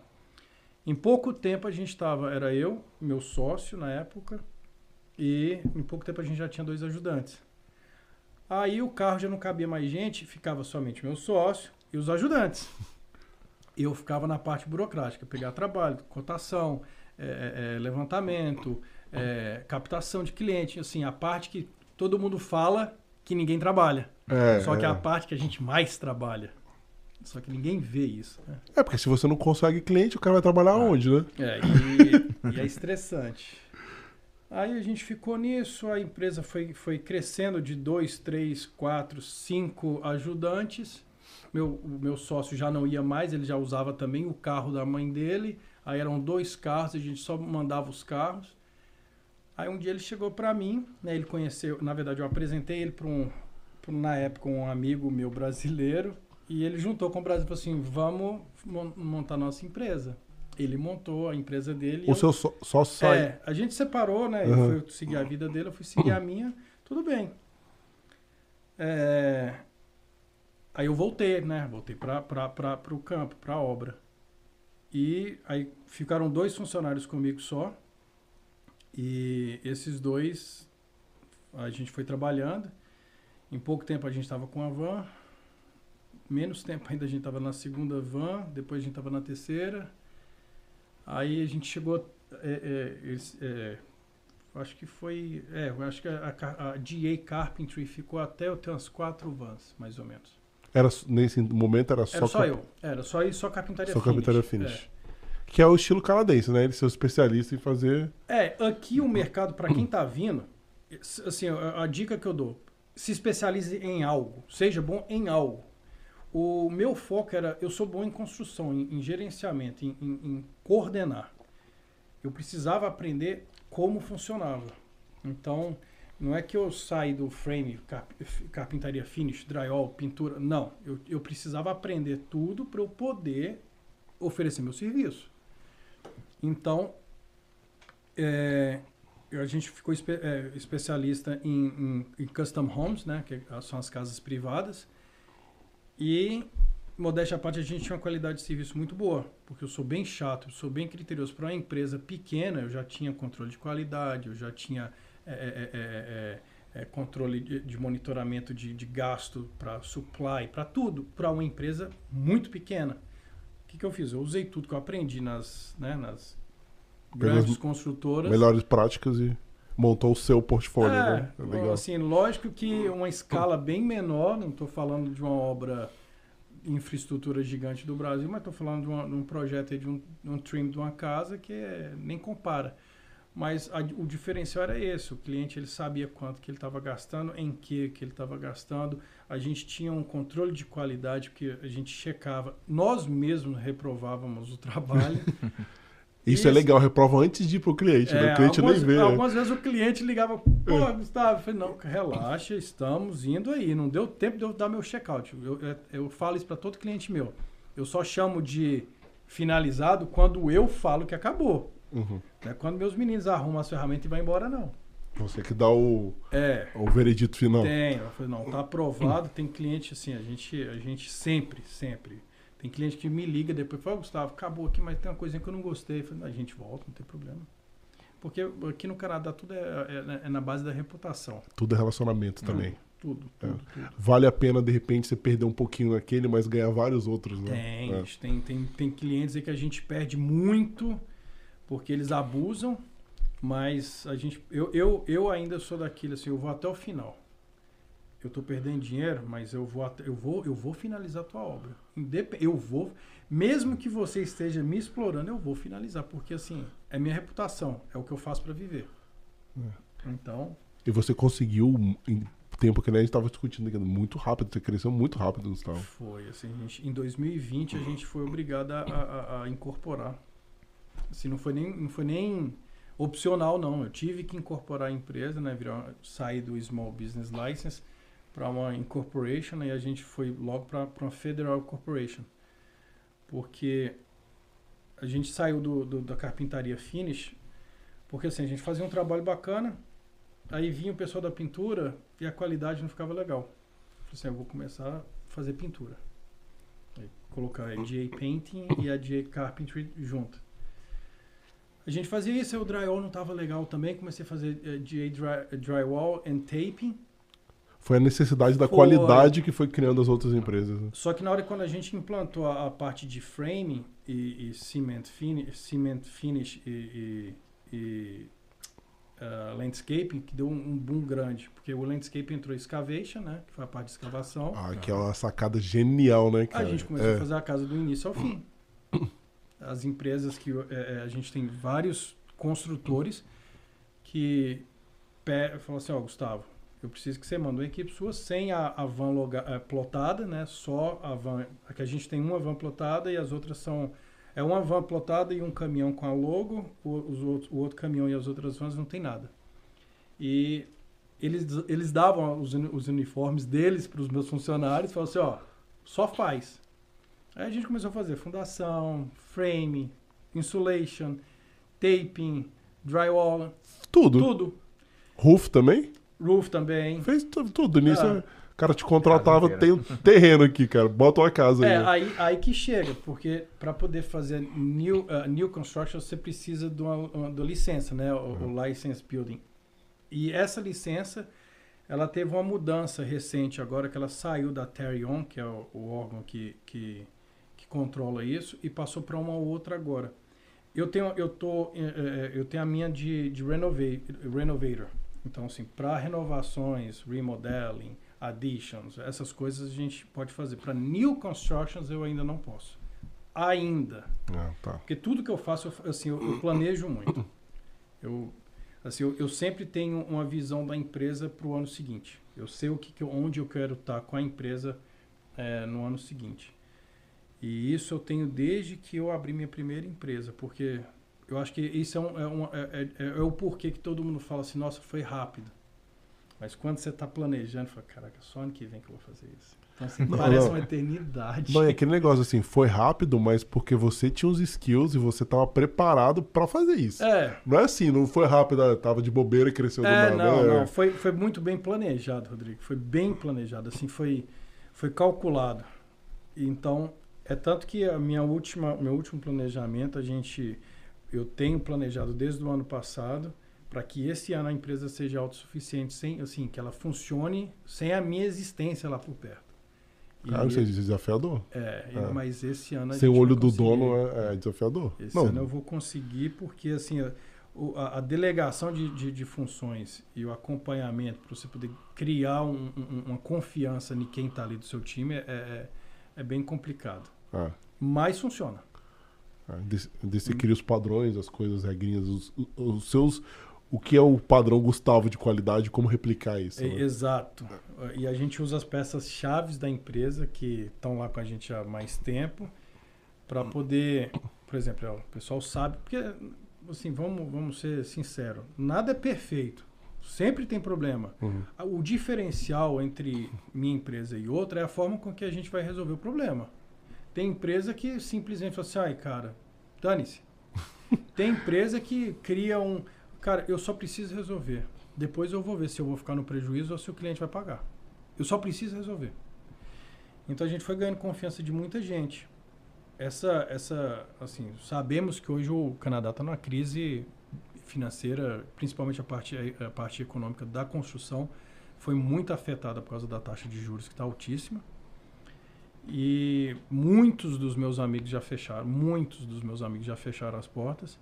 Em pouco tempo a gente estava, era eu, meu sócio na época, e em pouco tempo a gente já tinha dois ajudantes. Aí o carro já não cabia mais gente, ficava somente meu sócio e os ajudantes. Eu ficava na parte burocrática, pegar trabalho, cotação, eh, eh, levantamento, eh, captação de cliente, assim, a parte que todo mundo fala que ninguém trabalha. É, Só que é é. a parte que a gente mais trabalha. Só que ninguém vê isso, né? É, porque se você não consegue cliente, o cara vai trabalhar onde, né? É, e, e é estressante. Aí a gente ficou nisso, a empresa foi, foi crescendo de dois, três, quatro, cinco ajudantes. Meu, o meu sócio já não ia mais, ele já usava também o carro da mãe dele. Aí eram dois carros, a gente só mandava os carros. Aí um dia ele chegou para mim, né, ele conheceu, na verdade eu apresentei ele para um, pra na época, um amigo meu brasileiro. E ele juntou com o Brasil e falou assim: vamos mon- montar nossa empresa. Ele montou a empresa dele. O eu- seu só, só sai. é, a gente separou, né? Uhum. Eu fui seguir a vida dele, eu fui seguir a minha, tudo bem. É, Aí eu voltei, né? Voltei para o campo, para a obra. E aí ficaram dois funcionários comigo só. E esses dois a gente foi trabalhando. Em pouco tempo a gente estava com a van. Menos tempo ainda a gente estava na segunda van. Depois a gente estava na terceira. Aí a gente chegou. É, é, é, acho que foi. É, acho que a, a, a GA Carpentry ficou até eu ter umas quatro vans, mais ou menos. Era, nesse momento era só. Era só eu. Era só só carpintaria só finish. carpintaria finish. Que é o estilo canadense, né? Ele ser especialista em fazer. É, aqui o mercado, para quem tá vindo, assim, a, a, dica que eu dou, se especialize em algo, seja bom em algo. O meu foco era, eu sou bom em construção, em, em gerenciamento, em, em, em coordenar. Eu precisava aprender como funcionava. Então, não é que eu saí do frame, carpintaria finish, drywall, pintura. Não. Eu, eu precisava aprender tudo para eu poder oferecer meu serviço. Então, é, a gente ficou espe é, especialista em, em, em, custom homes, né, que são as casas privadas. E, modéstia à parte, a gente tinha uma qualidade de serviço muito boa, porque eu sou bem chato, eu sou bem criterioso. Para uma empresa pequena, eu já tinha controle de qualidade, eu já tinha é é, é, é, é, controle de, de, monitoramento de, de gasto para supply, para tudo, para uma empresa muito pequena. Que, que eu fiz? Eu usei tudo que eu aprendi nas, né, nas grandes construtoras. Melhores práticas e montou o seu portfólio, né? É legal. Assim, lógico que uma escala bem menor, não estou falando de uma obra infraestrutura gigante do Brasil, mas estou falando de, uma, de, um projeto de um, de um trim de uma casa que é, nem compara. Mas a, o diferencial era esse, o cliente ele sabia quanto que ele estava gastando, em que que ele estava gastando. A gente tinha um controle de qualidade que a gente checava. Nós mesmos reprovávamos o trabalho. Isso, é legal, reprova antes de ir para o cliente, é, né? O cliente algumas, nem vê. Algumas vezes o cliente ligava, pô, é. Gustavo, eu falei, não, relaxa, estamos indo aí. Não deu tempo de eu dar meu check-out. Eu, eu, eu falo isso para todo cliente meu. Eu só chamo de finalizado quando eu falo que acabou. Uhum. Não é quando meus meninos arrumam as ferramentas e vão embora, não. Você que dá o, é, o veredito final. Tem, eu falei, não, tá aprovado, tem cliente assim, a gente, a gente sempre, sempre. Tem cliente que me liga depois, fala, Gustavo, acabou aqui, mas tem uma coisinha que eu não gostei. Eu falei, a gente volta, não tem problema. Porque aqui no Canadá tudo é, é, é na base da reputação. Tudo é relacionamento hum, também. Tudo, tudo, é. tudo, Vale a pena, de repente, você perder um pouquinho naquele, mas ganhar vários outros, né? Tem, é. tem, tem, tem clientes aí que a gente perde muito porque eles abusam, mas a gente, eu, eu, eu ainda sou daquele assim, eu vou até o final. Eu estou perdendo dinheiro, mas eu vou, até, eu vou, eu vou finalizar a tua obra. Indep eu vou, mesmo que você esteja me explorando, eu vou finalizar, porque assim é minha reputação, é o que eu faço para viver. É. Então. E você conseguiu em tempo que a gente estava discutindo muito rápido, você cresceu muito rápido, Gustavo. Foi assim, gente, em 2020 a gente foi obrigado a, a, a incorporar Assim, não foi nem, não foi nem opcional, não. Eu tive que incorporar a empresa, né? Virar, sair do Small Business License para uma incorporation e a gente foi logo para uma Federal Corporation. Porque a gente saiu do, do, da carpintaria finish, porque assim, a gente fazia um trabalho bacana, aí vinha o pessoal da pintura e a qualidade não ficava legal. Falei assim, eu vou começar a fazer pintura. Aí, colocar a GA Painting e a GA Carpentry junto. A gente fazia isso, o drywall não estava legal também, comecei a fazer uh, dry, drywall and taping. Foi a necessidade da foi. qualidade que foi criando as outras empresas. Né? Só que na hora quando a gente implantou a, a parte de framing e, e cement, finish, cement finish e, e, e uh, landscaping, que deu um, um, boom grande. Porque o landscape entrou excavation, né? Que foi a parte de escavação. Ah, que é uma sacada genial, né, cara? A gente começou é. a fazer a casa do início ao fim. as empresas que é, é, a gente tem vários construtores que falam assim, ó, oh, Gustavo, eu preciso que você mande uma equipe sua sem a, a van loga, é, plotada, né? Só a van. Aqui a gente tem uma van plotada e as outras são. É uma van plotada e um caminhão com a logo, o, os o outro caminhão e as outras vans não tem nada. E eles, eles davam os, os uniformes deles para os meus funcionários falavam assim, ó, só faz. Aí a gente começou a fazer fundação, frame, insulation, taping, drywall. Tudo. Tudo. Roof também? Roof também. Fez tudo, tudo nisso. Ah. O cara te contratava, tem um terreno aqui, cara. Bota uma casa É, aí. aí, aí que chega, porque para poder fazer new, uh, new construction você precisa de uma, uma- de licença, né? O, o license building. E essa licença, ela teve uma mudança recente agora que ela saiu da Terion, que é o, o órgão que, que controla isso, e passou para uma outra agora. Eu tenho, eu tô, eh, eh, eu tenho a minha de, de renovate, renovator. Então, assim, para renovações, remodeling, additions, essas coisas a gente pode fazer. Para new constructions eu ainda não posso. Ainda. Ah, tá. Porque tudo que eu faço, eu, assim, eu, eu planejo muito. Eu, assim, eu, eu sempre tenho uma visão da empresa para o ano seguinte. Eu sei o que, que eu- onde eu quero estar com a empresa eh, no ano seguinte. E isso eu tenho desde que eu abri minha primeira empresa, porque eu acho que isso é, um, é, uma- é- é- é o porquê que todo mundo fala assim, nossa, foi rápido. Mas quando você está planejando, fala, caraca, só ano que vem que eu vou fazer isso. Então, assim, Não, parece não. uma eternidade. Não, é aquele negócio assim, foi rápido, mas porque você tinha os skills e você tava preparado pra fazer isso. É, Não é assim, não foi rápido, ah, tava de bobeira e cresceu do É, nada. não, é. não. Foi, foi muito bem planejado, Rodrigo. Foi bem planejado, assim, foi, foi calculado. Então, é tanto que a minha última, meu último planejamento, a gente, eu tenho planejado desde o ano passado para que esse ano a empresa seja autossuficiente, sem, assim, que ela funcione sem a minha existência lá por perto. Cara, isso é desafiador. é, É. mas esse ano a Sem o olho do dono é, é desafiador. Esse não, ano eu vou conseguir porque assim a, a- a delegação de, de, de funções e o acompanhamento para você poder criar um- um- uma confiança em quem está ali do seu time é, é, é bem complicado. É, Mas funciona. é, desse, desse Hum. cria os padrões, as coisas, as regrinhas, os, os seus. O que é o padrão Gustavo de qualidade, como replicar isso. É, né? exato. E a gente usa as peças chaves da empresa que estão lá com a gente há mais tempo para poder, por exemplo, ó, o pessoal sabe, porque assim, vamos, vamos ser sinceros, nada é perfeito. Sempre tem problema. Uhum. O diferencial entre minha empresa e outra é a forma com que a gente vai resolver o problema. Tem empresa que simplesmente fala assim, ai, cara, dane-se. Tem empresa que cria um. Cara, eu só preciso resolver. Depois eu vou ver se eu vou ficar no prejuízo ou se o cliente vai pagar. Eu só preciso resolver. Então a gente foi ganhando confiança de muita gente. Essa, essa, assim, sabemos que hoje o Canadá está numa crise financeira, principalmente a parte, a parte econômica da construção, foi muito afetada por causa da taxa de juros que está altíssima. E muitos dos meus amigos já fecharam, muitos dos meus amigos já fecharam as portas.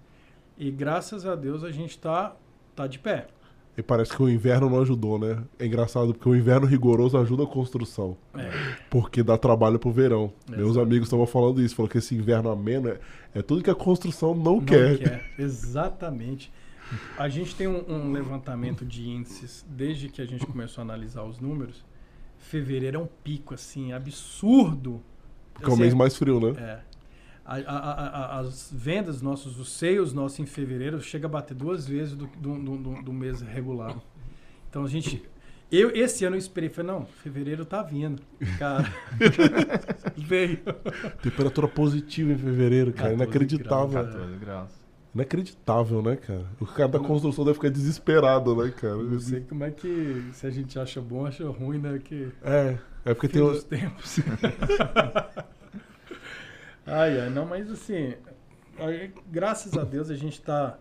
E graças a Deus a gente está tá de pé. E parece que o inverno não ajudou, né? É engraçado, porque o inverno rigoroso ajuda a construção. É. Porque dá trabalho pro verão. Meus Exato. amigos estavam falando isso, falou que esse inverno ameno é, é tudo que a construção não, Não quer. quer. Exatamente. A gente tem um, um levantamento de índices desde que a gente começou a analisar os números. Fevereiro é um pico, assim, absurdo. Porque é o mês mais frio, né? É. A- a- a- as vendas nossos, os sales nossos em fevereiro chega a bater duas vezes do, do, do- do- do mês regular. Então a gente. Eu, esse ano eu esperei, falei, não, fevereiro tá vindo. Cara, veio. Temperatura positiva em fevereiro, cara. 14 Inacreditável. graus, 14 graus. Inacreditável, né, cara? O cara da construção deve ficar desesperado, né, cara? Não sei como é que. Se a gente acha bom, acha ruim, né? Que. É, é porque Fim tem. dos tempos. ai, ai, não, mas assim, graças a Deus a gente está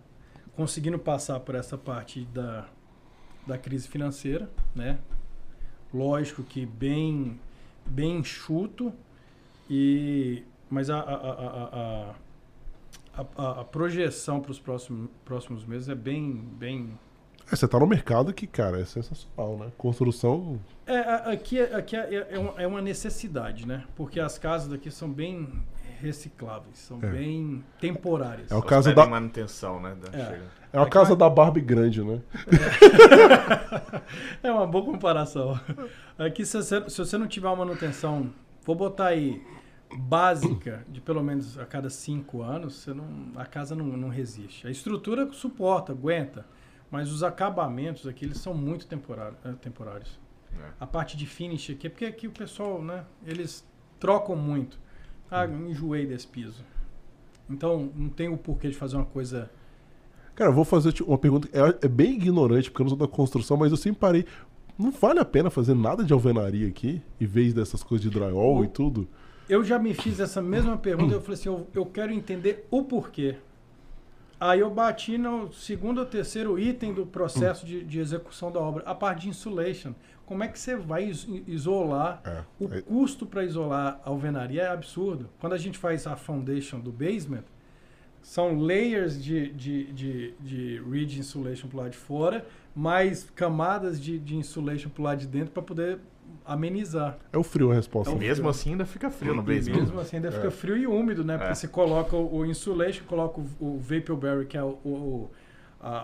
conseguindo passar por essa parte da, da crise financeira, né? Lógico que bem, bem enxuto, e, mas a, a, a, a, a, a- a projeção para os próximos, próximos meses é bem, bem É, você tá no mercado que, cara, é sensacional, né? Construção. É, a- aqui, é- aqui é, é uma, é uma necessidade, né? Porque as casas daqui são bem recicláveis, são É. bem temporárias. É o caso da- manutenção, né? da- É. É Aqui casa vai- da Barbie grande, né? É uma boa comparação. Aqui, se você, se você não tiver uma manutenção, vou botar aí, básica, de pelo menos a cada cinco anos, você não, a casa não, não resiste. A estrutura suporta, aguenta, mas os acabamentos aqui, eles são muito temporários. eh, temporários. É. A parte de finish aqui, é porque aqui o pessoal, né, eles trocam muito. Ah, Hum. enjoei desse piso. Então, não tem o porquê de fazer uma coisa... Cara, eu vou fazer tipo, uma pergunta. É, é bem ignorante, porque eu não sou da construção, mas eu sempre parei. Não vale a pena fazer nada de alvenaria aqui, em vez dessas coisas de drywall e tudo? Eu já me fiz essa mesma pergunta, eu falei assim, eu, eu quero entender o porquê. Aí eu bati no segundo ou terceiro item do processo de, de execução da obra, a parte de insulation. Como é que você vai is- isolar? É, O custo para isolar a alvenaria é absurdo. Quando a gente faz a foundation do basement, são layers de, de, de, de ridge insulation pro lado de fora, mais camadas de, de insulation pro lado de dentro para poder amenizar. É o frio a resposta. É Mesmo assim, ainda fica frio no E basement. mesmo assim ainda fica É. frio e úmido, né? Porque É. você coloca o, insulation, coloca o, o Vaporberry, que é o... o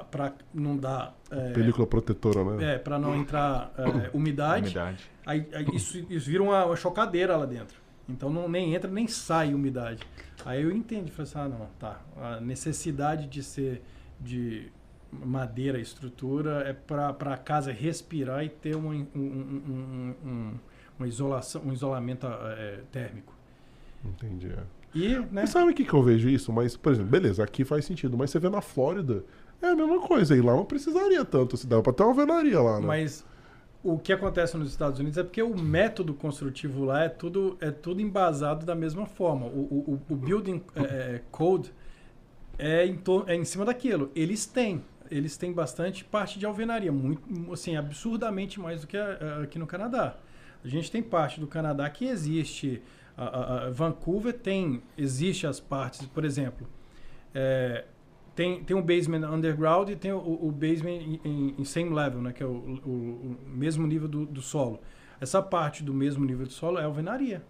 para não dar... É, Película protetora, né? é, para não entrar é, umidade. Umidade. Aí, aí isso, isso vira uma, uma chocadeira lá dentro. Então não, nem entra nem sai umidade. Aí eu entendo, falei assim, ah não, tá. A necessidade de ser de madeira, estrutura, é para a casa respirar e ter um, um- um- um- uma isolação, um isolamento é, térmico. Entendi. é. E, né? Mas sabe o que, que eu vejo isso? Mas, por exemplo, beleza, aqui faz sentido, mas você vê na Flórida, é a mesma coisa. E lá não precisaria tanto, se dá pra ter uma alvenaria lá, né? Mas o que acontece nos Estados Unidos é porque o método construtivo lá é tudo, é tudo embasado da mesma forma. O, o, o building é, é, code é em, é em cima daquilo. Eles têm. Eles têm bastante parte de alvenaria, muito, assim, absurdamente mais do que aqui no Canadá. A gente tem parte do Canadá que existe. A, Vancouver tem, existe as partes, por exemplo, é, tem, tem um basement underground e tem o, o basement em, em- em same level, né, que é o, o- o mesmo nível do, do solo. Essa parte do mesmo nível do solo é alvenaria.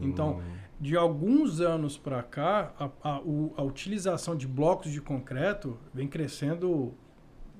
Então, de alguns anos para cá, a, a- a utilização de blocos de concreto vem crescendo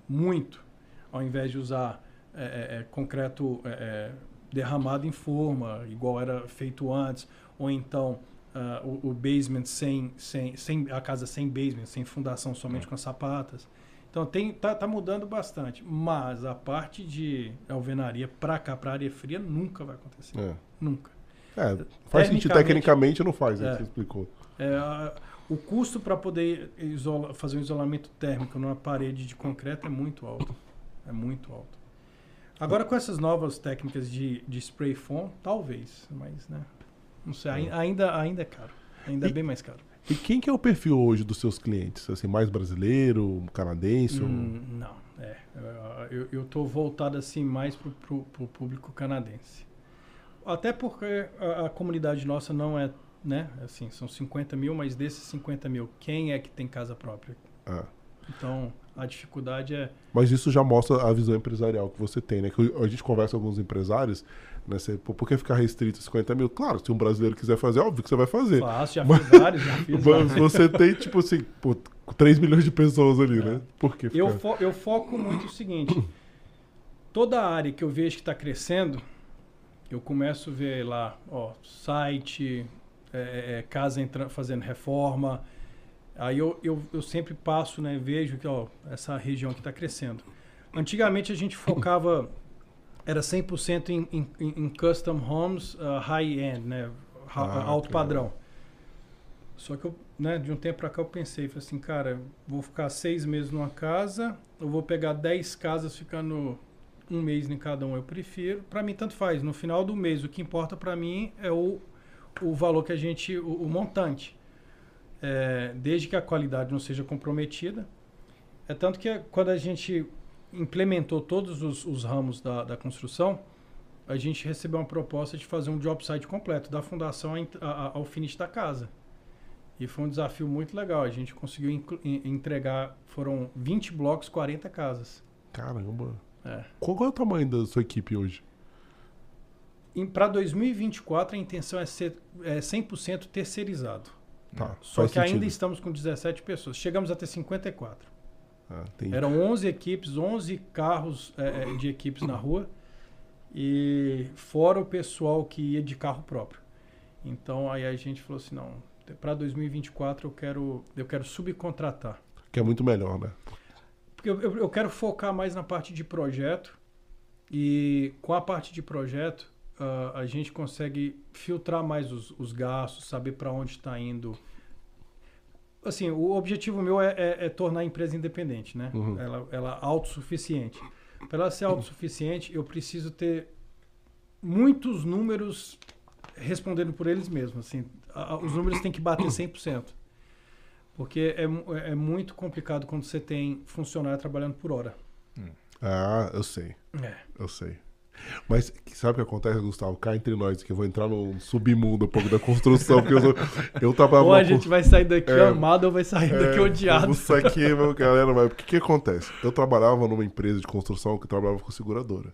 muito, ao invés de usar é, é, é, concreto é, é, derramado em forma, igual era feito antes, ou então ah, o, o basement sem, sem, sem a casa sem basement, sem fundação, somente com as sapatas. Então tem tá, tá mudando bastante, mas a parte de alvenaria para cá, para área fria, nunca vai acontecer, É. nunca. É, faz sentido. Tecnicamente- não faz, é, É. você explicou. É, o custo para poder isola- fazer um isolamento térmico numa parede de concreto é muito alto. É muito alto. Agora com essas novas técnicas de, de spray foam, talvez, mas né, não sei, ai- ainda, ainda é caro. Ainda é E- bem mais caro. E quem que é o perfil hoje dos seus clientes? Assim, mais brasileiro, canadense? ou- Hum, não, é. Eu, eu tô voltado assim mais pro, pro, pro público canadense. Até porque a, a comunidade nossa não é, né? Assim, são 50 mil, mas desses 50 mil, quem é que tem casa própria? Ah. Então, a dificuldade é. Mas isso já mostra a visão empresarial que você tem, né? Que a gente conversa com alguns empresários, né? Você, por que ficar restrito a 50 mil? Claro, se um brasileiro quiser fazer, óbvio que você vai fazer. Fácil, já Mas- fiz vários, já fiz Mas você tem, tipo assim, pô, 3 milhões de pessoas ali, né? Por que Eu, ficar? fo- eu foco muito o seguinte: toda área que eu vejo que está crescendo, eu começo a ver lá, ó, site, é, é, casa entra- fazendo reforma. Aí eu, eu, eu sempre passo, né, vejo que ó, essa região que está crescendo. Antigamente a gente focava, era 100% em, em, em custom homes uh, high-end, né, Ah, alto padrão. Só que eu, né, de um tempo para cá eu pensei, falei assim, cara, vou ficar seis meses numa casa, eu vou pegar dez casas ficando um mês em cada um. Eu prefiro, para mim tanto faz. No final do mês, o que importa para mim é o, o valor que a gente, o, o montante. É, desde que a qualidade não seja comprometida. É tanto que quando a gente implementou todos os, os ramos da, da construção, a gente recebeu uma proposta de fazer um job site completo, da fundação ao finish da casa. E foi um desafio muito legal. A gente conseguiu entregar, foram 20 blocos, 40 casas. Caramba. É. Qual, qual é o tamanho da sua equipe hoje? Para 2024, a intenção é ser é 100% terceirizado. Tá, Só que ainda sentido. estamos com 17 pessoas. Chegamos a ter 54. Ah. Eram 11 equipes, 11 carros é, é, de equipes na rua. E fora o pessoal que ia de carro próprio. Então aí a gente falou assim, não, para 2024 eu quero, eu quero subcontratar. Que é muito melhor, né? Porque eu, eu- eu quero focar mais na parte de projeto. E com a parte de projeto, ah, a gente consegue filtrar mais os, os gastos, saber para onde está indo. Assim, o objetivo meu é, é- é tornar a empresa independente, né? Uhum. Ela, ela autossuficiente. para ela ser autossuficiente, eu preciso ter muitos números respondendo por eles mesmos. Assim, a, os números têm que bater 100%. Porque é, é muito complicado quando você tem funcionário trabalhando por hora. Ah, eu sei. É. Eu sei. Mas sabe o que acontece, Gustavo? Cá entre nós, que eu vou entrar no submundo um pouco da construção, porque eu, sou, eu trabalhava... Ou a gente vai sair daqui É. amado ou vai sair daqui odiado. Isso aqui, meu galera, mas o que que acontece? Eu trabalhava numa empresa de construção que trabalhava com seguradora.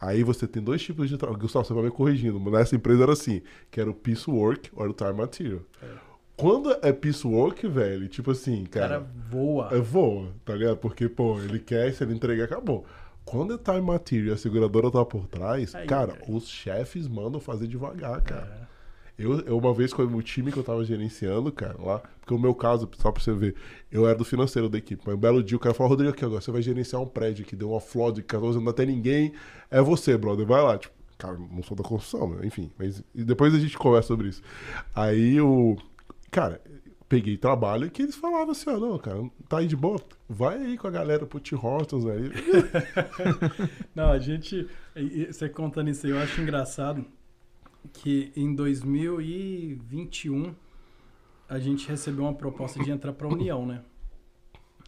Aí você tem dois tipos de trabalho. Gustavo, você vai me corrigindo, mas nessa empresa era assim, que era o piecework ou o time material. Quando é piecework, velho, tipo assim, O cara cara, voa. é voa, tá ligado? Porque, pô, ele quer, se ele entregar, acabou. Quando é time material e a seguradora tá por trás, Aí, cara, velho. os chefes mandam fazer devagar, cara. É. Eu, eu, uma vez, com o time que eu tava gerenciando, cara, lá, porque o meu caso, só pra você ver, eu era do financeiro da equipe, mas um belo dia o cara falou, Rodrigo, aqui agora, você vai gerenciar um prédio que deu uma flor de 14 anos, não tem ninguém, é você, brother, vai lá. Tipo, cara, não sou da construção, né? enfim, mas e depois a gente conversa sobre isso. Aí o. Cara, peguei trabalho que eles falavam assim, ó, não, cara, tá aí de boa, vai aí com a galera pro T. Hortons aí. Não, a gente. Você contando isso aí, eu acho engraçado que em 2021 a gente recebeu uma proposta de entrar para a União, né?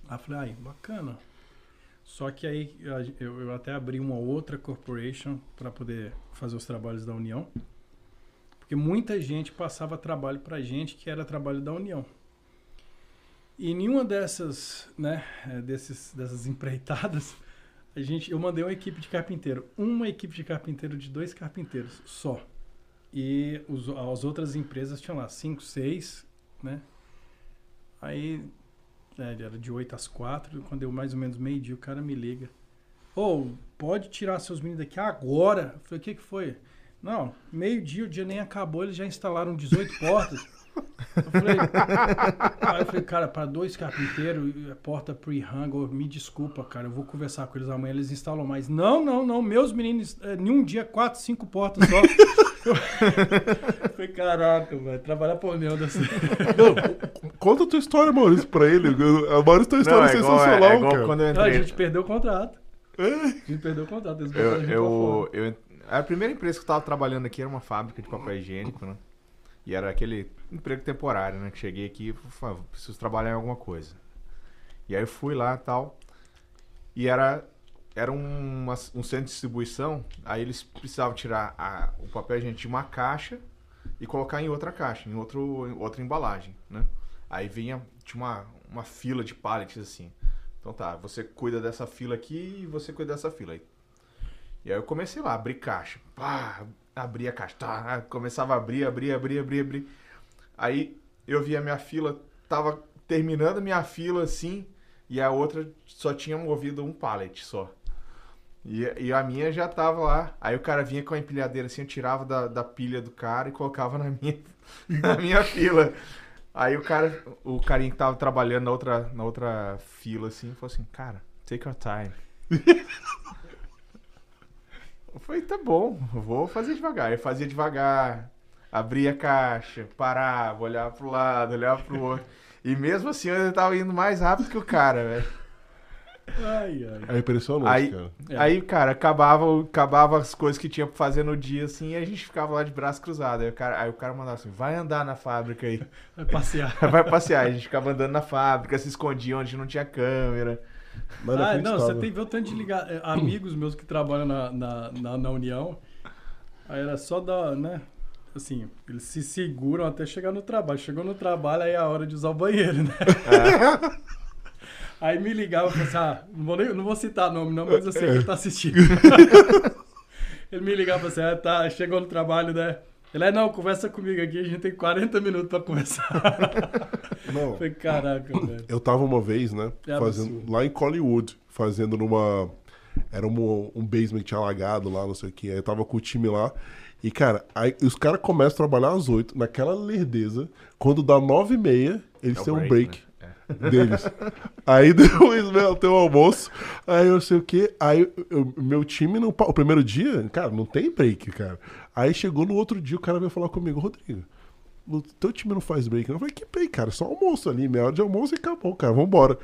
Aí eu falei, ai, bacana. Só que aí eu, eu até abri uma outra corporation para poder fazer os trabalhos da União. Porque muita gente passava trabalho pra gente que era trabalho da União. E nenhuma dessas, né, eh, desses, dessas empreitadas, a gente, eu mandei uma equipe de carpinteiro. Uma equipe de carpinteiro de dois carpinteiros só. E os, as outras empresas tinham lá cinco, seis, né? Aí, é, era de 8 às 4, quando deu mais ou menos meio-dia, o cara me liga. Ô, pode tirar seus meninos daqui agora? Eu falei, o que que foi? Não, meio-dia, o dia nem acabou, eles já instalaram 18 portas. Eu falei, aí eu falei, cara, para dois carpinteiros, porta pre-hang, me desculpa, cara, eu vou conversar com eles amanhã, eles instalam mais. Não, não, não, meus meninos, é, em um dia, quatro, cinco portas só. Eu falei, caraca, velho, trabalhar pra União dessa. Não, conta a tua história, Maurício, pra ele. A Maurício tem uma história Não, é igual, sensacional, é igual cara. quando eu Não, a entrei. gente perdeu o contrato. É. A gente perdeu o contrato, eles botaram a Eu, eu, eu, a primeira empresa que eu tava trabalhando aqui era uma fábrica de papel higiênico, né? E era aquele emprego temporário, né? Que cheguei aqui e falei, "Ah, preciso trabalhar em alguma coisa. E aí fui lá e tal. E era, era uma- um centro de distribuição. Aí eles precisavam tirar a- o papel higiênico de uma caixa e colocar em outra caixa, em, outro, em outra embalagem, né? Aí vinha, tinha uma, uma fila de pallets assim. Então tá, você cuida dessa fila aqui e você cuida dessa fila aí. E aí eu comecei lá, abrir caixa. Pá, abri a caixa. Tá, começava a abrir, abrir, abrir, abrir, abrir. Aí eu vi a minha fila, tava terminando a minha fila assim, e a outra só tinha movido um pallet só. E, e a minha já tava lá. Aí o cara vinha com a empilhadeira assim, eu tirava da, da pilha do cara e colocava na minha, na minha fila. Aí o cara, o carinha que tava trabalhando na outra, na outra fila assim, falou assim, cara, take your time. Eu falei, tá bom, vou fazer devagar. Eu fazia devagar, abria a caixa, parava, olhava pro lado, olhava pro outro. E mesmo assim eu ainda tava indo mais rápido que o cara, velho. Ai, ai. É impressionante, Aí- cara. É. Aí, cara, acabava, acabava as coisas que tinha pra fazer no dia, assim, e a gente ficava lá de braço cruzado. Aí o cara, aí o cara mandava assim, vai andar na fábrica aí. Vai passear. Vai passear. A gente ficava andando na fábrica, se escondia onde não tinha câmera. Ah, não, você tem que ver o tanto de ligar. é, Amigos meus que trabalham na, na, na, na União, aí era só dar, né? Assim, eles se seguram até chegar no trabalho. Chegou no trabalho, aí é a hora de usar o banheiro, né? Aí me ligava e falava assim, ah, não vou, nem- não vou citar nome não, mas eu sei que ele tá assistindo. ele me ligava e falava assim, ah, tá, chegou no trabalho, né? Ele, é, não, conversa comigo aqui, a gente tem 40 minutos pra conversar. Não. Eu Falei, caraca, velho. Eu tava uma vez, né? É fazendo, lá em Collywood, fazendo numa. Era um, um basement alagado lá, não sei o que. Aí eu tava com o time lá. E, cara, aí os caras começam a trabalhar às 8, naquela lerdeza. Quando dá 9 e meia, eles É têm um break, break né? deles. aí depois, né, tem o almoço. Aí eu sei o que. Aí eu- meu time, não, o primeiro dia, cara, não tem break, cara. Aí chegou no outro dia, o cara veio falar comigo, Rodrigo. O teu time não faz break, não? Eu falei, que break, cara? Só almoço ali, meia hora de almoço e acabou, cara. Vambora.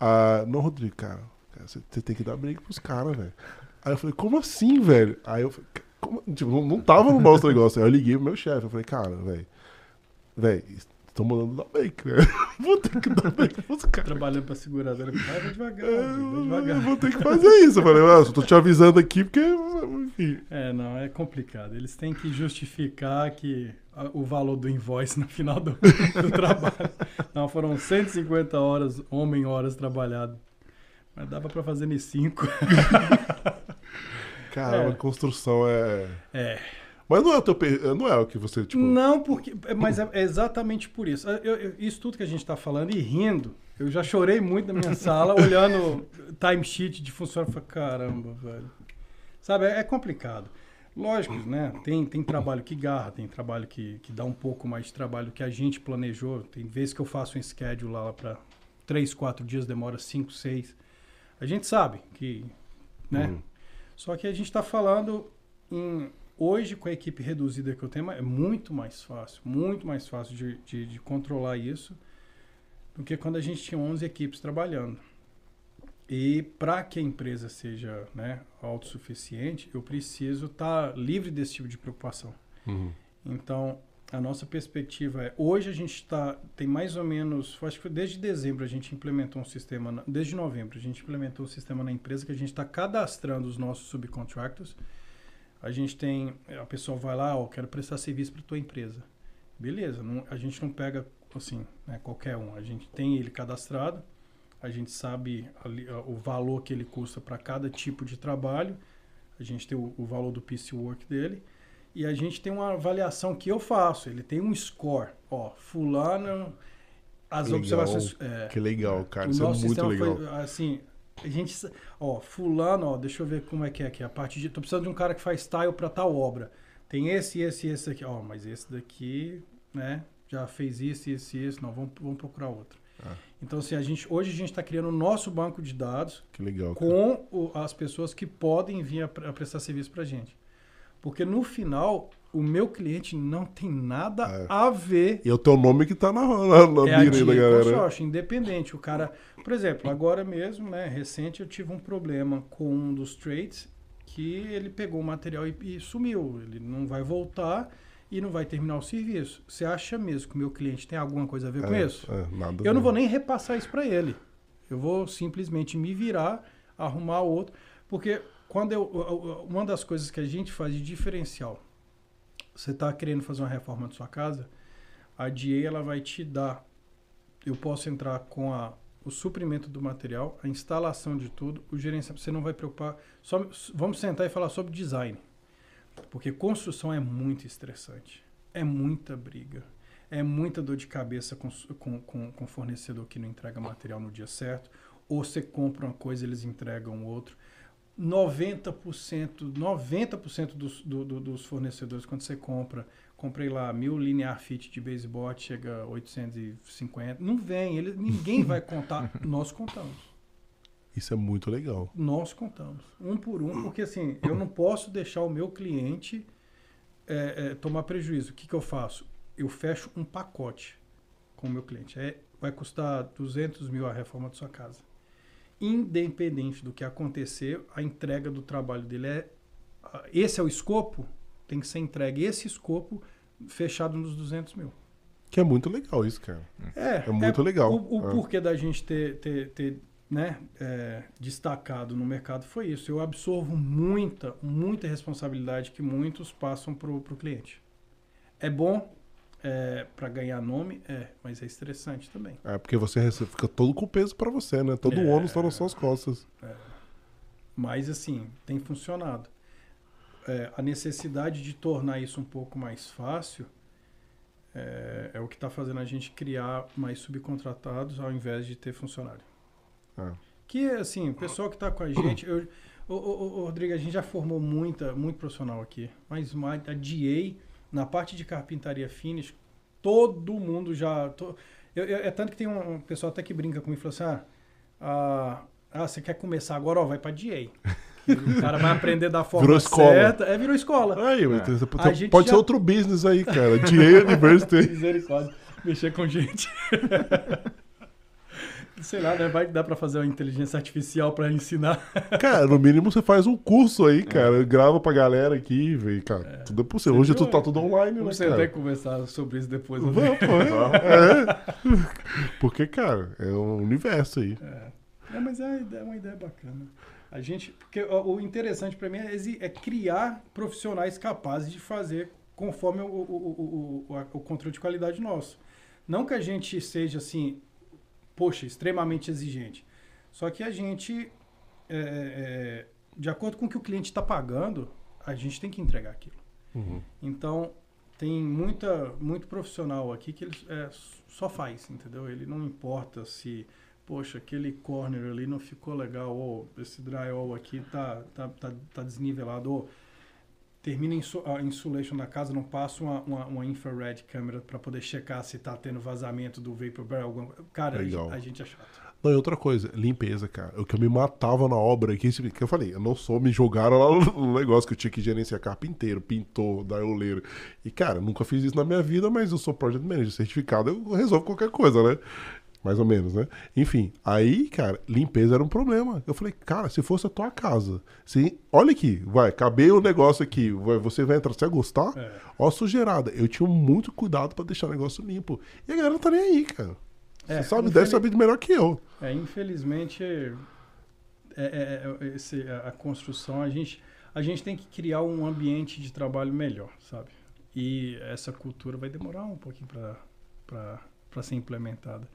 Ah, não, Rodrigo, cara. você tem que dar break pros caras, velho. Aí eu falei, como assim, velho? Aí eu falei, como? Tipo, não, não tava no nosso negócio. Aí eu liguei pro meu chefe, eu falei, cara, velho, velho, estão mandando dar break, né? Vou ter que dar break pros caras. Trabalhando pra seguradora. Vai, vai devagar, É, vai devagar. vou ter que fazer isso. Eu falei, ah, só tô te avisando aqui porque, enfim. É, não, é complicado. Eles têm que justificar que o valor do invoice no final do, do trabalho. Não, foram 150 horas, homem horas trabalhado. Mas dava pra fazer em 5. Caramba, É. construção é. É. Mas não é o teu. pe- Não é o que você, tipo. Não, porque. é, Mas é exatamente por isso. Eu- eu- isso tudo que a gente tá falando e rindo. Eu já chorei muito na minha sala, olhando timesheet de funcionário. Falei, caramba, velho. Sabe, é, é complicado. Lógico, né? Tem, tem trabalho que garra, tem trabalho que, que dá um pouco mais de trabalho que a gente planejou. Tem vezes que eu faço um schedule lá para três, quatro dias, demora cinco, seis. A gente sabe que, né? Uhum. Só que a gente está falando em hoje com a equipe reduzida que eu tenho, é muito mais fácil, muito mais fácil de, de, de controlar isso do que quando a gente tinha 11 equipes trabalhando. E para que a empresa seja né, autossuficiente, eu preciso estar livre desse tipo de preocupação. Uhum. Então, a nossa perspectiva é, hoje a gente está, tem mais ou menos, acho que desde dezembro a gente implementou um sistema, desde novembro a gente implementou um sistema na empresa que a gente está cadastrando os nossos subcontractors. A gente tem, a pessoa vai lá, ó, quero prestar serviço para tua empresa. Beleza, não- a gente não pega assim, né, qualquer um. A gente tem ele cadastrado, a gente sabe ali, o valor que ele custa para cada tipo de trabalho, a gente tem o, o valor do piece work dele e a gente tem uma avaliação que eu faço. Ele tem um score. Ó, fulano, as Legal. observações. é, Que legal, cara. o Isso é muito legal. foi assim. A gente, ó, fulano, ó, deixa eu ver como é que é aqui. A parte de, tô precisando de um cara que faz tile para tal obra. Tem esse, esse, esse aqui. Ó, mas esse daqui, né, já fez isso, isso, e isso. Não, vamos, vamos procurar outro. Ah. Então, assim, a gente, hoje a gente está criando o nosso banco de dados Que legal. com o- as pessoas que podem vir a, a prestar serviço para gente. Porque no final, o meu cliente não tem nada É. a ver E é o teu nome que tá na, na, na é a mira aí da galera. consórcio, independente. O cara, por exemplo, agora mesmo, né, recente, eu tive um problema com um dos trades que ele pegou o material e, e sumiu. Ele não vai voltar e não vai terminar o serviço. Você acha mesmo que o meu cliente tem alguma coisa a ver com É, isso? é, nada Eu não ver. vou nem repassar isso para ele. Eu vou simplesmente me virar, arrumar outro, porque quando eu uma das coisas que a gente faz de diferencial, você está querendo fazer uma reforma de sua casa, a DA ela vai te dar, eu posso entrar com a, o suprimento do material, a instalação de tudo, o gerenciamento, você não vai preocupar, só, vamos sentar e falar sobre design, porque construção é muito estressante, é muita briga, é muita dor de cabeça com, com, com, com fornecedor que não entrega material no dia certo, ou você compra uma coisa eles entregam outro. 90%, 90% dos, do, do, dos fornecedores, quando você compra, comprei lá mil linear fit de baseball, chega 850, não vem, ele, ninguém vai contar, nós contamos. Isso é muito legal. Nós contamos, um por um, porque assim, eu não posso deixar o meu cliente é, é, tomar prejuízo. O que, que eu faço? Eu fecho um pacote com o meu cliente. É, vai custar 200 mil a reforma da sua casa. Independente do que acontecer, a entrega do trabalho dele é. Esse é o escopo, tem que ser entregue esse escopo fechado nos 200 mil. Que é muito legal isso, cara. É, É muito legal. O, o É. porquê da gente ter, ter, ter né, é, destacado no mercado foi isso. Eu absorvo muita, muita responsabilidade que muitos passam para o cliente. É bom para ganhar nome, é, mas é estressante também. É porque você fica todo com peso pra você, né? Todo o É. ônus tá nas suas costas. Mas assim, tem funcionado. É, a necessidade de tornar isso um pouco mais fácil é, é o que está fazendo a gente criar mais subcontratados ao invés de ter funcionário. É. Que, assim, o pessoal que está com a gente... Eu, ô, ô, ô, Rodrigo, a gente já formou muita, muito profissional aqui. Mas a DA, na parte de carpintaria finish, todo mundo já... to- eu- eu- é tanto que tem um, um pessoal até que brinca comigo e fala assim, ah, ah, ah, você quer começar agora? Ó, vai para DA. O cara vai aprender da forma Virou escola. certa. É, virou escola. Aí, É. pode já- ser outro business aí, cara. DA University. Misericórdia. Mexer com gente. Sei lá, né? Vai dar pra fazer uma inteligência artificial pra ensinar. Cara, no mínimo você faz um curso aí, cara. É. Grava pra galera aqui, vem, cara. É. Tudo é possível. Hoje tu tá tudo online, Vamos né, cara? Vamos até conversar sobre isso depois. Vamos, pô. É. Porque, cara, é um universo aí. É, é mas é, é uma ideia bacana. A gente, porque o interessante para mim é, é, criar profissionais capazes de fazer conforme o, o, o, o, controle de qualidade nosso. Não que a gente seja assim, poxa, extremamente exigente. Só que a gente, é, é, de acordo com o que o cliente está pagando, a gente tem que entregar aquilo. Uhum. Então, tem muita, muito profissional aqui que ele é, só faz, entendeu? Ele não importa se poxa, aquele corner ali não ficou legal, ou esse drywall aqui tá, tá, tá, tá desnivelado, ou termina a insulation da casa, não passa uma, uma, uma infrared câmera para poder checar se tá tendo vazamento do vapor barrel. Alguma... Cara, legal. A, gente é chato. Não, e outra coisa, limpeza, cara. O que eu me matava na obra aqui, que eu falei, eu não sou, me jogaram lá no negócio que eu tinha que gerenciar carpinteiro, pintor, daioleiro. E, cara, nunca fiz isso na minha vida, mas eu sou project manager certificado, eu resolvo qualquer coisa, né? Mais ou menos, né? Enfim, aí, cara, limpeza era um problema. Eu falei, cara, se fosse a tua casa, se, olha aqui, vai, cabei o negócio aqui, vai, você vai entrar, você vai gostar? É. Ó, sujeirada. Eu tinha muito cuidado para deixar o negócio limpo. E a galera não tá nem aí, cara. É, você sabe, infeliz... deve saber melhor que eu. É, infelizmente, é, é, é, esse, a construção, a gente, a gente tem que criar um ambiente de trabalho melhor, sabe? E essa cultura vai demorar um pouquinho para ser implementada.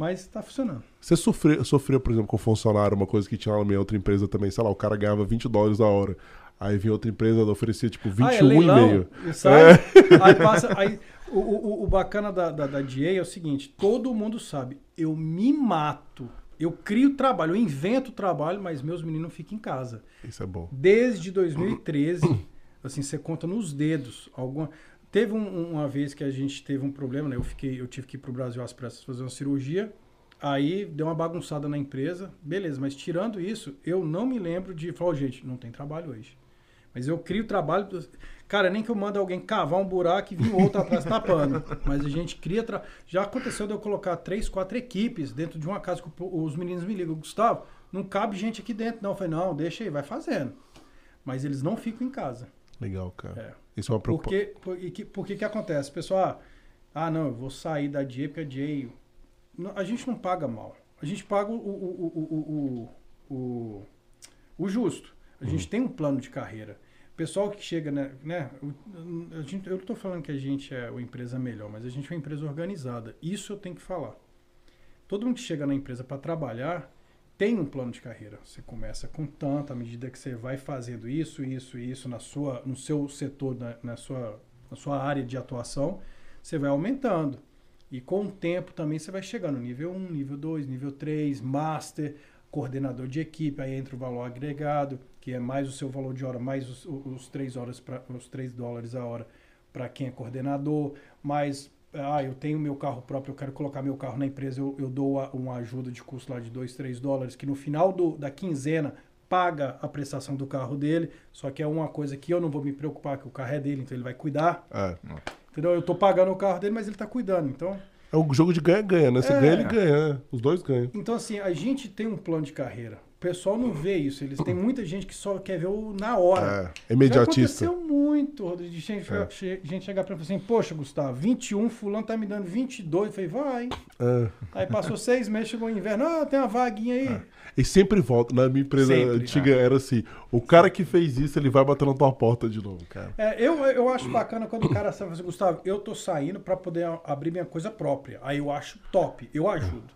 Mas está funcionando. Você sofreu, sofreu, por exemplo, com funcionário, uma coisa que tinha lá na minha outra empresa também, sei lá, o cara ganhava 20 dólares a hora. Aí vinha outra empresa, oferecia tipo 21,5. Ah, é sai, é. Aí passa. Aí, o, o, o bacana da, da, da DA é o seguinte: todo mundo sabe, eu me mato. Eu crio trabalho, eu invento trabalho, mas meus meninos ficam em casa. Isso é bom. Desde 2013, assim, você conta nos dedos. Alguma, Teve um, uma vez que a gente teve um problema, né? Eu, fiquei, eu tive que ir para o Brasil às pressas fazer uma cirurgia. Aí deu uma bagunçada na empresa. Beleza, mas tirando isso, eu não me lembro de falar, oh, gente, não tem trabalho hoje. Mas eu crio trabalho. Cara, nem que eu mando alguém cavar um buraco e vir outro atrás tapando. Mas a gente cria. Tra... Já aconteceu de eu colocar três, quatro equipes dentro de uma casa que os meninos me ligam, Gustavo, não cabe gente aqui dentro, não. Eu falei, não, deixa aí, vai fazendo. Mas eles não ficam em casa. Legal, cara. É. Isso é uma preocupação. Porque, por, que, acontece? Pessoal, ah, ah, não, eu vou sair da DA porque a DA... a gente não paga mal. A gente paga o, o, o, o, o, justo. A uhum. gente tem um plano de carreira. Pessoal que chega, né? né a gente, eu não estou falando que a gente é uma empresa melhor, mas a gente é uma empresa organizada. Isso eu tenho que falar. Todo mundo que chega na empresa para trabalhar, tem um plano de carreira. Você começa com tanto, à medida que você vai fazendo isso, isso, isso na sua, no seu setor, na, na, sua, na sua área de atuação, você vai aumentando. E com o tempo também você vai chegando nível 1, nível 2, nível 3, master, coordenador de equipe, aí entra o valor agregado, que é mais o seu valor de hora, mais os, os 3 horas pra, os 3 dólares a hora para quem é coordenador, mais ah, eu tenho meu carro próprio, eu quero colocar meu carro na empresa, eu, eu dou a, uma ajuda de custo lá de 2, 3 dólares, que no final do, da quinzena paga a prestação do carro dele, só que é uma coisa que eu não vou me preocupar, que o carro é dele, então ele vai cuidar. É. Entendeu? Eu tô pagando o carro dele, mas ele tá cuidando, então... É um jogo de ganha-ganha, né? Você é. ganha, ele ganha, né? Os dois ganham. Então, assim, a gente tem um plano de carreira pessoal não vê isso. Eles têm muita gente que só quer ver o na hora. É, imediatista. Já aconteceu muito de gente, é. gente chegar pra mim assim, poxa, Gustavo, 21, fulano tá me dando 22. Eu falei, vai. É. Aí passou seis meses, chegou o inverno, ah, tem uma vaguinha aí. É. E sempre volta. Na minha empresa sempre, antiga é. era assim, o cara que fez isso, ele vai bater na tua porta de novo, cara. É, eu, eu acho bacana quando o cara fala assim, Gustavo, eu tô saindo pra poder abrir minha coisa própria. Aí eu acho top, eu ajudo.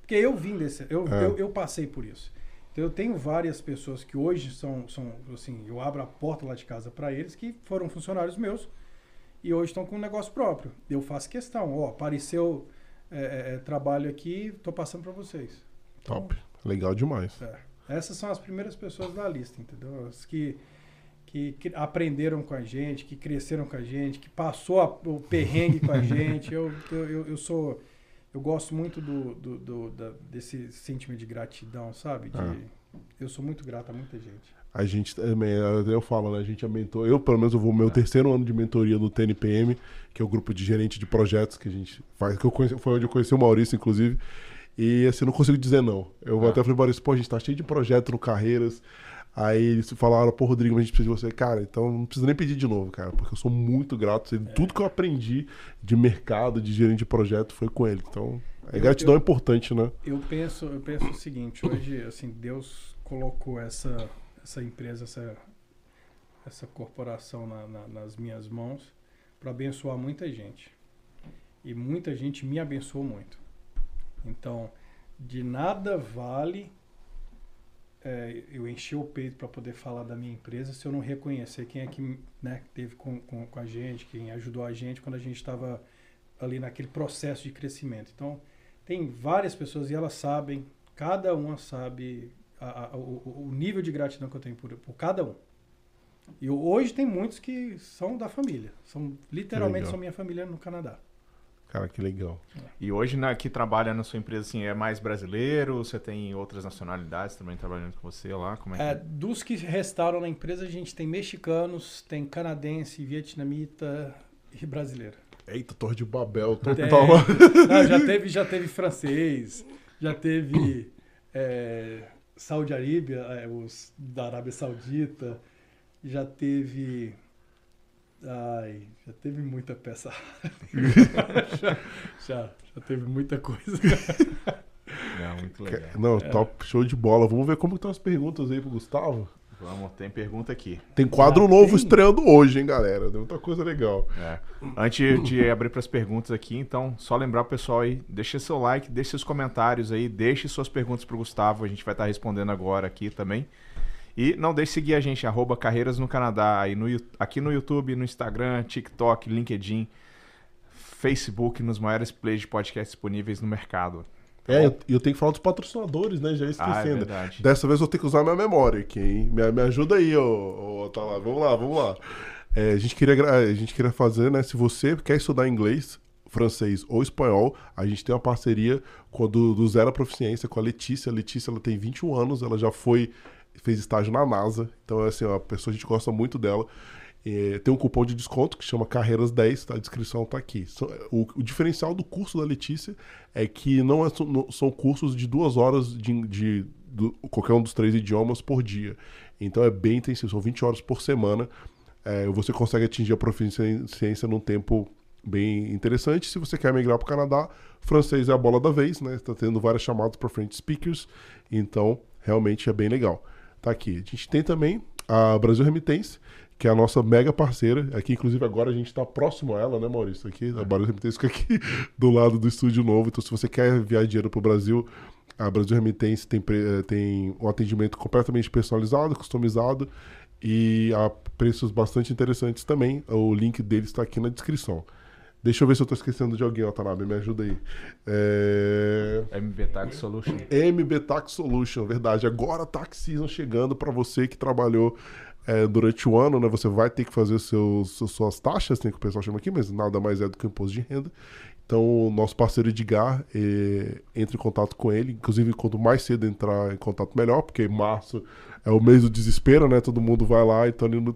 Porque eu vim desse, eu, é. eu, eu passei por isso. Então eu tenho várias pessoas que hoje são, são assim, eu abro a porta lá de casa para eles que foram funcionários meus e hoje estão com um negócio próprio. Eu faço questão, ó, apareceu é, é, é trabalho aqui, tô passando para vocês. Então, Top, legal demais. É, essas são as primeiras pessoas da lista, entendeu? As que, que, que aprenderam com a gente, que cresceram com a gente, que passou a, o perrengue com a gente. Eu, eu, eu, eu sou eu gosto muito do, do, do da, desse sentimento de gratidão, sabe? De, ah. Eu sou muito grato a muita gente. A gente também, eu falo, né? A gente é mentor. Eu, pelo menos, eu vou meu é. terceiro ano de mentoria do TNPM, que é o grupo de gerente de projetos que a gente faz, que eu conheci, foi onde eu conheci o Maurício, inclusive. E assim, não consigo dizer não. Eu ah. até falei, Maurício, pô, a gente tá cheio de projeto no Carreiras. Aí eles falaram, pô, Rodrigo, a gente precisa de você. Cara, então não precisa nem pedir de novo, cara, porque eu sou muito grato. É. Tudo que eu aprendi de mercado, de gerente de projeto, foi com ele. Então, a gratidão eu, é importante, né? Eu penso, eu penso o seguinte, hoje, assim, Deus colocou essa, essa empresa, essa, essa corporação na, na, nas minhas mãos para abençoar muita gente. E muita gente me abençoou muito. Então, de nada vale é, eu encher o peito para poder falar da minha empresa se eu não reconhecer quem é que né, teve com, com, com a gente, quem ajudou a gente quando a gente estava ali naquele processo de crescimento. Então, tem várias pessoas e elas sabem, cada uma sabe a, a, o, o, nível de gratidão que eu tenho por, por cada um. E hoje tem muitos que são da família, são literalmente são minha família no Canadá. Cara, que legal. E hoje na, que trabalha na sua empresa, assim, é mais brasileiro? Você tem outras nacionalidades também trabalhando com você lá? Como é, é que... dos que restaram na empresa, a gente tem mexicanos, tem canadense, vietnamita e brasileiro. Eita, Torre de Babel, total. Não, já teve, já teve francês, já teve é, Saudi Arábia, é, os da Arábia Saudita, já teve Ai, já teve muita peça. já, já, já, teve muita coisa. Não, muito legal. Não, é. top, show de bola. Vamos ver como estão as perguntas aí pro Gustavo. Vamos, tem pergunta aqui. Tem quadro Já novo tem? estreando hoje, hein, galera? Tem muita coisa legal. É. Antes de abrir para as perguntas aqui, então, só lembrar o pessoal aí, deixa seu like, deixe seus comentários aí, deixe suas perguntas pro Gustavo, a gente vai estar respondendo agora aqui também. E não deixe de seguir a gente, arroba Carreiras no Canadá, aí no, aqui no YouTube, no Instagram, TikTok, LinkedIn, Facebook, nos maiores plays de podcast disponíveis no mercado. Tá é, eu, eu, tenho que falar dos patrocinadores, né? Já esquecendo. Ah, é Dessa vez eu vou ter que usar minha memória aqui, hein? Me, me ajuda aí, ô, ô, tá lá. Vamos lá, vamos lá. É, a, gente queria, a gente queria fazer, né? Se você quer estudar inglês, francês ou espanhol, a gente tem uma parceria com do, do Zero Proficiência com a Letícia. A Letícia ela tem 21 anos, ela já foi fez estágio na NASA. Então, assim, é uma pessoa, a gente gosta muito dela. É, tem um cupom de desconto que chama Carreiras10, tá? a descrição está aqui. O, o, diferencial do curso da Letícia é que não, é, não são cursos de duas horas de, de, de, qualquer um dos três idiomas por dia. Então é bem intensivo, são 20 horas por semana. É, você consegue atingir a proficiência num tempo bem interessante. Se você quer migrar para o Canadá, francês é a bola da vez, né? Está tendo várias chamadas para French speakers, então realmente é bem legal. Tá aqui. A gente tem também a Brasil Remitência, que é a nossa mega parceira. Aqui, inclusive, agora a gente está próximo a ela, né, Maurício? Aqui, a Brasil Remitência fica aqui do lado do estúdio novo. Então, se você quer enviar dinheiro para o Brasil, a Brasil Remitência tem, eh, tem um atendimento completamente personalizado, customizado e a preços bastante interessantes também. O link deles está aqui na descrição. Deixa eu ver se eu tô esquecendo de alguém, Watanabe, me ajuda aí. É... MB Tax Solution. MB Tax Solution, verdade. Agora Tax Season chegando para você que trabalhou é, durante o ano, né? Você vai ter que fazer seus, suas taxas, tem que o pessoal chama aqui, mas nada mais é do que o imposto de renda. Então, o nosso parceiro Edgar, é, entre em contato com ele. Inclusive, quanto mais cedo entrar em contato, melhor, porque março é o mês do desespero, né? Todo mundo vai lá, então ele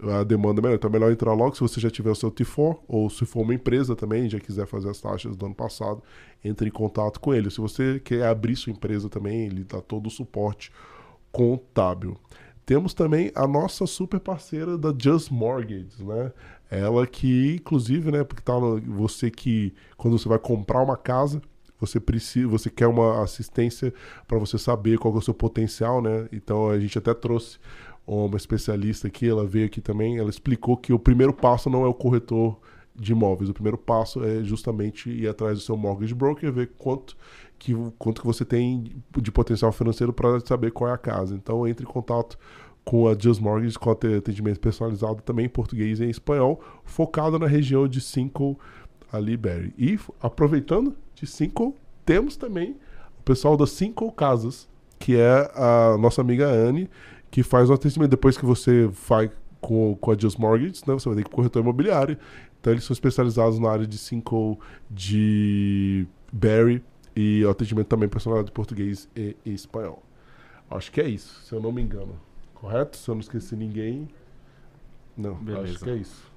a demanda é melhor. Então é melhor entrar logo se você já tiver o seu T4 ou se for uma empresa também já quiser fazer as taxas do ano passado, entre em contato com ele. Se você quer abrir sua empresa também, ele dá todo o suporte contábil. Temos também a nossa super parceira da Just Mortgage, né? Ela que, inclusive, né, porque tá você que quando você vai comprar uma casa, você precisa, você quer uma assistência para você saber qual é o seu potencial, né? Então a gente até trouxe uma especialista aqui, ela veio aqui também, ela explicou que o primeiro passo não é o corretor de imóveis, o primeiro passo é justamente ir atrás do seu mortgage broker, ver quanto que, quanto que você tem de potencial financeiro para saber qual é a casa. Então entre em contato com a Just Mortgage, com atendimento personalizado também em português e em espanhol, focado na região de Cinco Barry. E aproveitando de Cinco, temos também o pessoal da Cinco Casas, que é a nossa amiga Anne, que faz o atendimento. Depois que você vai com, com a Just Mortgage, né, você vai ter que ir corretor imobiliário. Então eles são especializados na área de Cinco, de Barry e atendimento também personalizado de português e, e, espanhol. Acho que é isso, se eu não me engano. Correto? Se eu não esqueci ninguém. Não, Beleza. acho que é isso.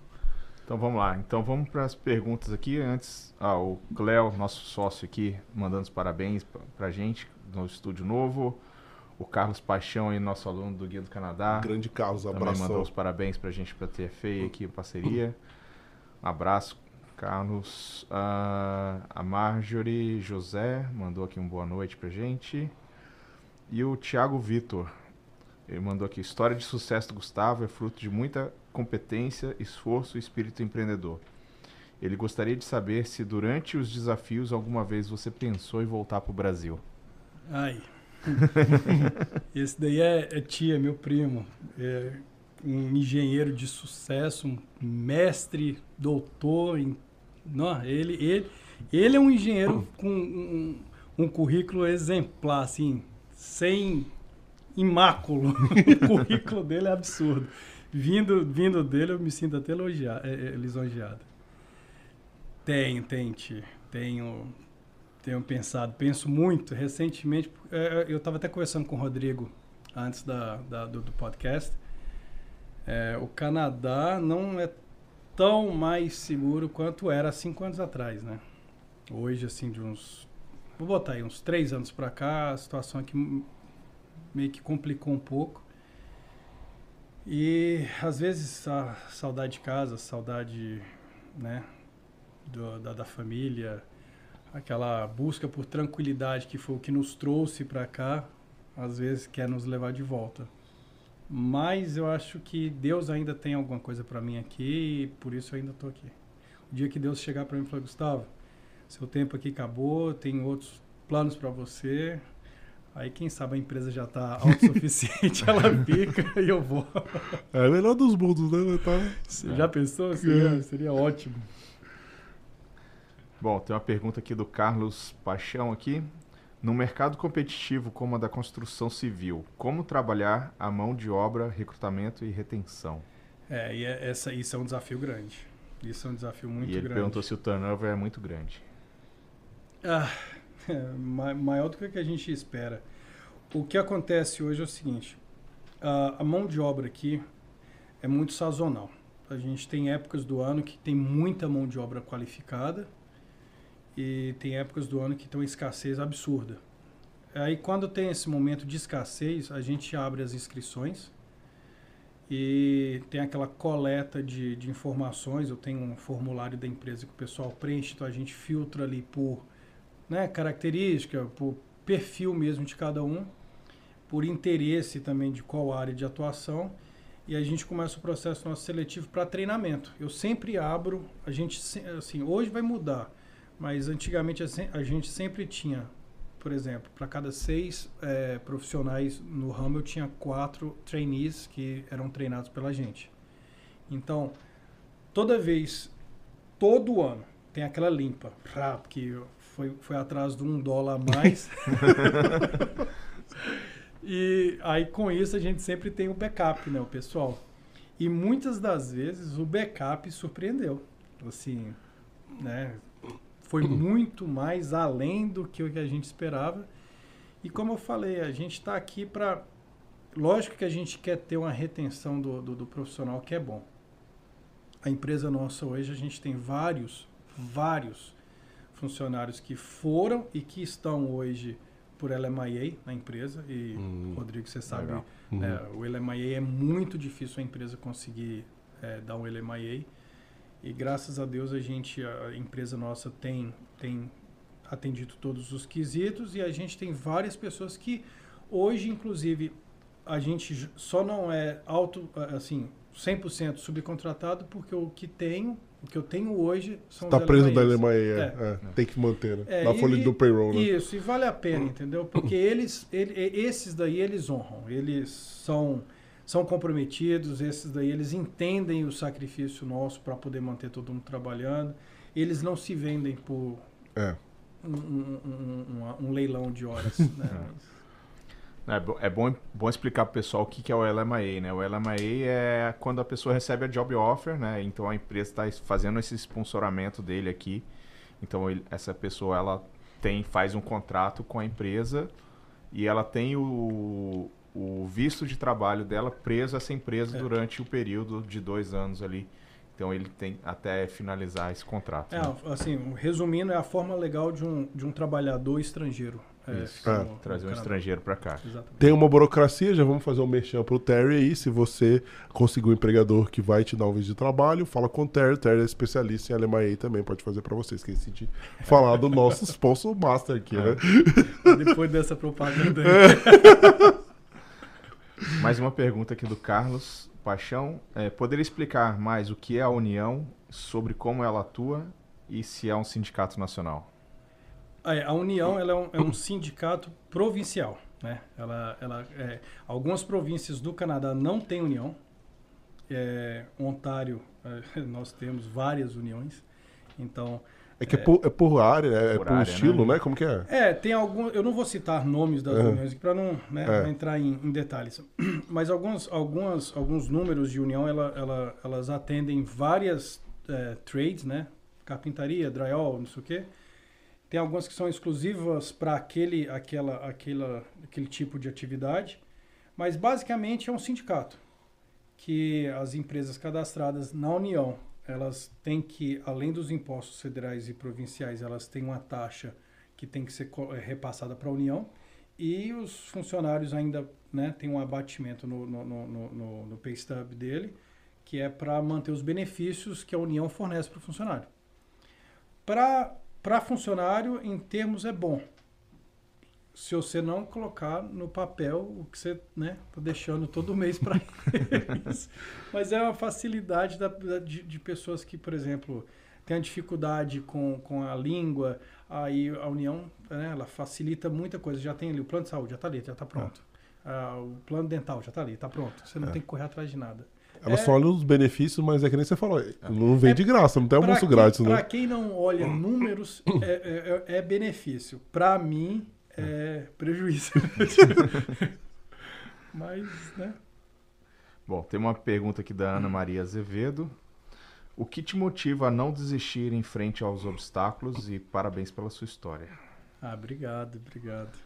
Então vamos lá. Então vamos para as perguntas aqui. Antes, ah, o Cléo, nosso sócio aqui, mandando os parabéns para a gente no estúdio novo. O Carlos Paixão, aí, nosso aluno do Guia do Canadá. Grande Carlos, Também abraço. mandou os parabéns para a gente para ter feio aqui a parceria. Um abraço, Carlos. Ah, a Marjorie José mandou aqui um boa noite para gente. E o Thiago Vitor. Ele mandou aqui: história de sucesso do Gustavo é fruto de muita competência, esforço e espírito empreendedor. Ele gostaria de saber se durante os desafios alguma vez você pensou em voltar para o Brasil. Ai. Esse daí é, é tia, meu primo. É um engenheiro de sucesso, um mestre, doutor. Em, não, ele, ele, ele é um engenheiro com um, um currículo exemplar, assim, sem imáculo. o currículo dele é absurdo. Vindo, vindo dele, eu me sinto até elogiado, é, é, lisonjeado. Tenho, tia. Tenho, tenho pensado, penso muito. Recentemente, é, eu estava até conversando com o Rodrigo antes da, da do, do, podcast. É, o Canadá não é tão mais seguro quanto era cinco anos atrás, né? Hoje, assim, de uns. Vou botar aí, uns três anos para cá, a situação aqui meio que complicou um pouco. E às vezes a saudade de casa, a saudade, né, do, da, da família, aquela busca por tranquilidade que foi o que nos trouxe para cá, às vezes quer nos levar de volta. Mas eu acho que Deus ainda tem alguma coisa para mim aqui e por isso eu ainda estou aqui. O dia que Deus chegar para mim e falar, Gustavo, seu tempo aqui acabou, tem outros planos para você. Aí quem sabe a empresa já está autossuficiente, ela fica e eu vou. É melhor dos mundos, né? Tá... É. já pensou? Seria, seria ótimo. Bom, tem uma pergunta aqui do Carlos Paixão aqui. No mercado competitivo como a da construção civil, como trabalhar a mão de obra, recrutamento e retenção? É, e é, essa, isso é um desafio grande. Isso é um desafio muito grande. E ele grande. perguntou se o turnover é muito grande. Ah, é, maior do que a gente espera. O que acontece hoje é o seguinte: a, a mão de obra aqui é muito sazonal. A gente tem épocas do ano que tem muita mão de obra qualificada e tem épocas do ano que tem uma escassez absurda. Aí quando tem esse momento de escassez, a gente abre as inscrições e tem aquela coleta de, de informações. Eu tenho um formulário da empresa que o pessoal preenche, então a gente filtra ali por né, característica, por perfil mesmo de cada um, por interesse também de qual área de atuação. E a gente começa o processo nosso seletivo para treinamento. Eu sempre abro, a gente assim, hoje vai mudar mas antigamente a gente sempre tinha, por exemplo, para cada seis é, profissionais no ramo, eu tinha quatro trainees que eram treinados pela gente. Então, toda vez, todo ano, tem aquela limpa, porque foi, foi atrás de um dólar a mais. e aí, com isso, a gente sempre tem o backup, né, o pessoal. E muitas das vezes o backup surpreendeu. Assim, né? Foi muito mais além do que o que a gente esperava. E como eu falei, a gente está aqui para. Lógico que a gente quer ter uma retenção do, do, do, profissional que é bom. A empresa nossa hoje, a gente tem vários, vários funcionários que foram e que estão hoje por LMIA na empresa. E, hum, Rodrigo, você sabe, né, o LMIA é muito difícil a empresa conseguir é, dar um LMIA. E graças a Deus a gente, a empresa nossa tem, tem atendido todos os quesitos e a gente tem várias pessoas que hoje, inclusive, a gente só não é auto, assim, 100% subcontratado porque o que tenho, o que eu tenho hoje são Está preso da Alemanha, é, é. é, tem que manter, né? É, Na folha do payroll, né? Isso, e vale a pena, entendeu? Porque eles, ele, esses daí eles honram, eles são são comprometidos, esses daí eles entendem o sacrifício nosso para poder manter todo mundo trabalhando. Eles não se vendem por é. um, um, um, um, leilão de horas. Né? É, é bom, bom explicar para o pessoal o que, que é o LMA. Né? O LMA é quando a pessoa recebe a job offer, né? então a empresa está fazendo esse sponsoramento dele aqui. Então ele, essa pessoa ela tem, faz um contrato com a empresa e ela tem o, o visto de trabalho dela preso a essa empresa é. durante o período de dois anos ali. Então ele tem até finalizar esse contrato. É, né? assim, resumindo, é a forma legal de um, de um trabalhador estrangeiro. É, Isso. É. no- Trazer no um estrangeiro para cá. Exatamente. Tem uma burocracia, já vamos fazer um merchan pro Terry aí. Se você conseguir um empregador que vai te dar um visto de trabalho, fala com o Terry. O Terry é especialista em Alemanha também, pode fazer pra vocês. Esqueci de falar do nosso sponsor master aqui, né? Depois dessa propaganda aí. Mais uma pergunta aqui do Carlos Paixão. É, poderia explicar mais o que é a União, sobre como ela atua e se é um sindicato nacional? É, A União ela é, um, é um sindicato provincial. Né? Ela, ela, é, algumas províncias do Canadá não têm união. É, Ontário, é, nós temos várias uniões. Então, É que é, por, é por área, é, Por por, área, estilo, né? né? Como que é? É, tem algum. Eu não vou citar nomes das É. uniões para não, né, É. entrar em, em detalhes. Mas alguns, algumas, alguns números de união ela, ela, elas atendem várias é, trades, né? Carpintaria, drywall, não sei o quê. Tem algumas que são exclusivas para aquele, aquela, aquela, aquele tipo de atividade. Mas basicamente é um sindicato que as empresas cadastradas na União elas têm que, além dos impostos federais e provinciais, elas têm uma taxa que tem que ser eh, repassada para a União e os funcionários ainda né, têm um abatimento no, no, no, no, no- no pay stub dele, que é para manter os benefícios que a União fornece para o funcionário. Para funcionário, em termos, é bom. Se você não colocar no papel o que você né, tá deixando todo mês para eles. Mas é uma facilidade da, da- de, de pessoas que, por exemplo, têm a dificuldade com, com a língua, aí a União, né, ela facilita muita coisa. Já tem ali o plano de saúde, já está ali, já está pronto. Ah, o plano dental já está ali, está pronto. Você não É. tem que correr atrás de nada. Ela É. só olha os benefícios, mas é que nem você falou. Não vem de graça, não tem almoço quem- grátis, Pra né? quem não olha números, é, é- é benefício. Para mim, é prejuízo. Mas, né? Bom, tem uma pergunta aqui da Ana Maria Azevedo. O que te motiva a não desistir em frente aos obstáculos e parabéns pela sua história? Ah, obrigado, obrigado.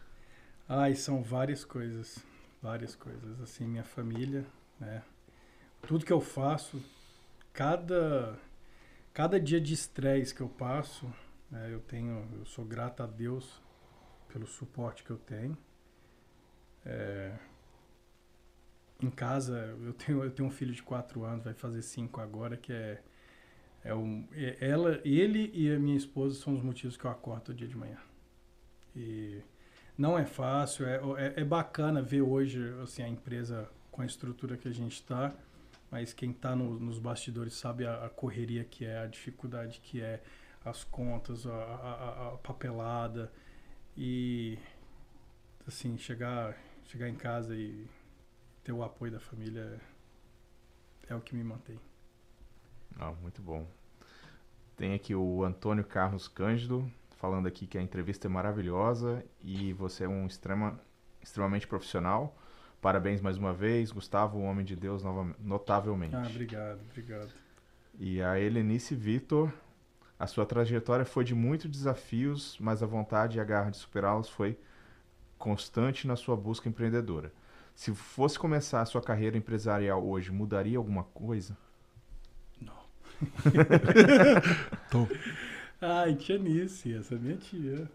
Ai, são várias coisas, várias coisas. Assim, minha família, né? Tudo que eu faço, cada cada dia de estresse que eu passo, né, eu tenho, eu sou grato a Deus pelo suporte que eu tenho. É, em casa, eu tenho eu tenho um filho de quatro anos, vai fazer cinco agora, que é é um, é- ela, ele e a minha esposa são os motivos que eu acordo todo dia de manhã. E não é fácil, é, é, é bacana ver hoje assim, a empresa com a estrutura que a gente está, mas quem está no, nos bastidores sabe a, a correria que é, a dificuldade que é, as contas, a, a- a papelada e assim chegar chegar em casa e ter o apoio da família é o que me mantém. Ah, muito bom. Tem aqui o Antônio Carlos Cândido falando aqui que a entrevista é maravilhosa e você é um extrema, extremamente profissional. Parabéns mais uma vez, Gustavo, um homem de Deus, notavelmente. Ah, obrigado, obrigado. E a Helenice Vitor, a sua trajetória foi de muitos desafios, mas a vontade e a garra de superá-los foi constante na sua busca empreendedora. Se fosse começar a sua carreira empresarial hoje, mudaria alguma coisa? Ai, tia Nice, essa é minha tia.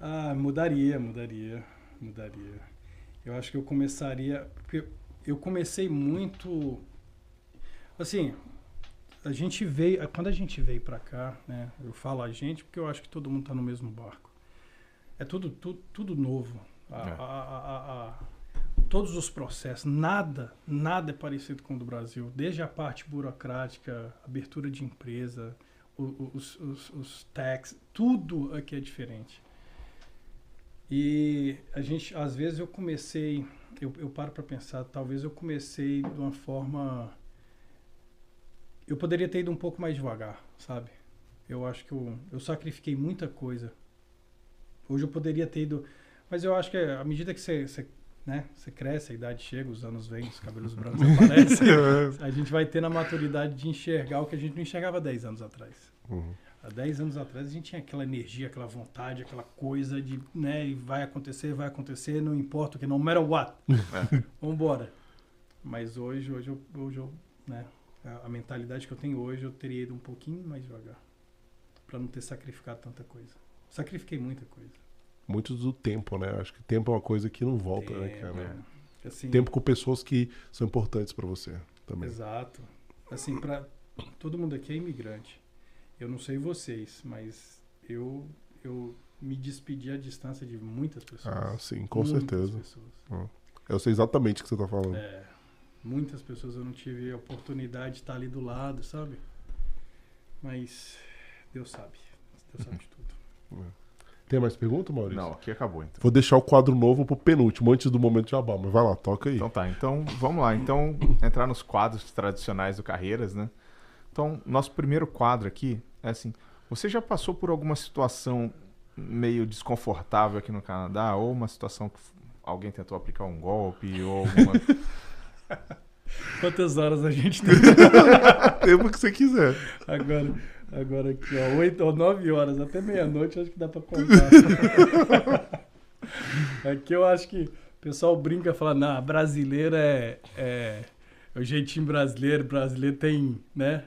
Ah, mudaria, mudaria, mudaria. Eu acho que eu começaria. Porque eu comecei muito. Assim, a gente veio. Quando a gente veio pra cá, né? Eu falo a gente porque eu acho que todo mundo tá no mesmo barco. É tudo, tudo, tudo novo. A- É. a- a- todos os processos, nada, nada é parecido com o do Brasil. Desde a parte burocrática, abertura de empresa, os, os, os tax, tudo aqui é diferente. E a gente, às vezes eu comecei, eu, eu paro para pensar, talvez eu comecei de uma forma. Eu poderia ter ido um pouco mais devagar, sabe? Eu acho que eu, eu sacrifiquei muita coisa. Hoje eu poderia ter ido. Mas eu acho que à medida que você, você, né, você cresce, a idade chega, os anos vêm, os cabelos brancos aparecem. A gente vai ter a maturidade de enxergar o que a gente não enxergava 10 anos atrás. Uhum. Há 10 anos atrás a gente tinha aquela energia, aquela vontade, aquela coisa de, né, e vai acontecer, vai acontecer, não importa o que, no matter what. É. Vambora. Mas hoje, hoje eu, hoje eu, né, a, a mentalidade que eu tenho hoje, eu teria ido um pouquinho mais devagar. Pra não ter sacrificado tanta coisa. Sacrifiquei muita coisa. Muito do tempo, né? Acho que tempo é uma coisa que não volta, né, Tempo, cara? é. Assim, Tempo com pessoas que são importantes pra você também. Exato. Assim, para todo mundo aqui é imigrante. Eu não sei vocês, mas eu eu me despedi à distância de muitas pessoas. Ah, sim, com Muitas certeza. pessoas. Eu sei exatamente o que você tá falando. É, muitas pessoas eu não tive a oportunidade de estar ali do lado, sabe? Mas Deus sabe. Deus sabe de tudo. Tem mais pergunta, Maurício? Não, aqui acabou então. Vou deixar o quadro novo pro penúltimo, antes do momento de jabá, mas vai lá, toca aí. Então tá, então vamos lá. Então, entrar nos quadros tradicionais do Carreiras, né? Então, nosso primeiro quadro aqui é assim: você já passou por alguma situação meio desconfortável aqui no Canadá? Ou uma situação que alguém tentou aplicar um golpe? Ou alguma. Quantas horas a gente tem Tempo que você quiser. agora? Agora aqui, ó, 8 ou 9 horas, até meia-noite, acho que dá pra contar. aqui eu acho que o pessoal brinca falando, não, brasileiro é, é, é o jeitinho brasileiro, brasileiro tem, né?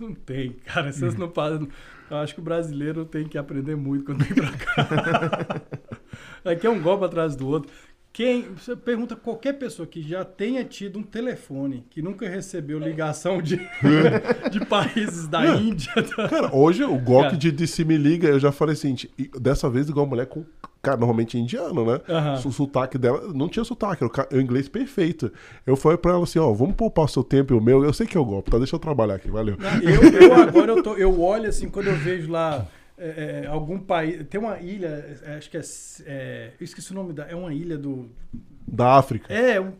Não tem, cara, vocês não fazem. Eu acho que o brasileiro tem que aprender muito quando vem pra cá. Aqui é um golpe atrás do outro. Quem, você pergunta qualquer pessoa que já tenha tido um telefone, que nunca recebeu ligação de, de países da Índia. da- Cara, hoje o golpe Cara. de, se me liga, eu já falei assim, dessa vez igual mulher com. Cara, normalmente é indiano, né? Aham. O sotaque dela não tinha sotaque, era o inglês perfeito. Eu falei pra ela assim: ó, vamos poupar o seu tempo e o meu. Eu sei que é o golpe, tá? Deixa eu trabalhar aqui, valeu. Eu, eu agora eu, tô, eu olho assim, quando eu vejo lá é, é, algum país. Tem uma ilha, é, acho que é, é. Eu esqueci o nome da. É uma ilha do. Da África. É, um.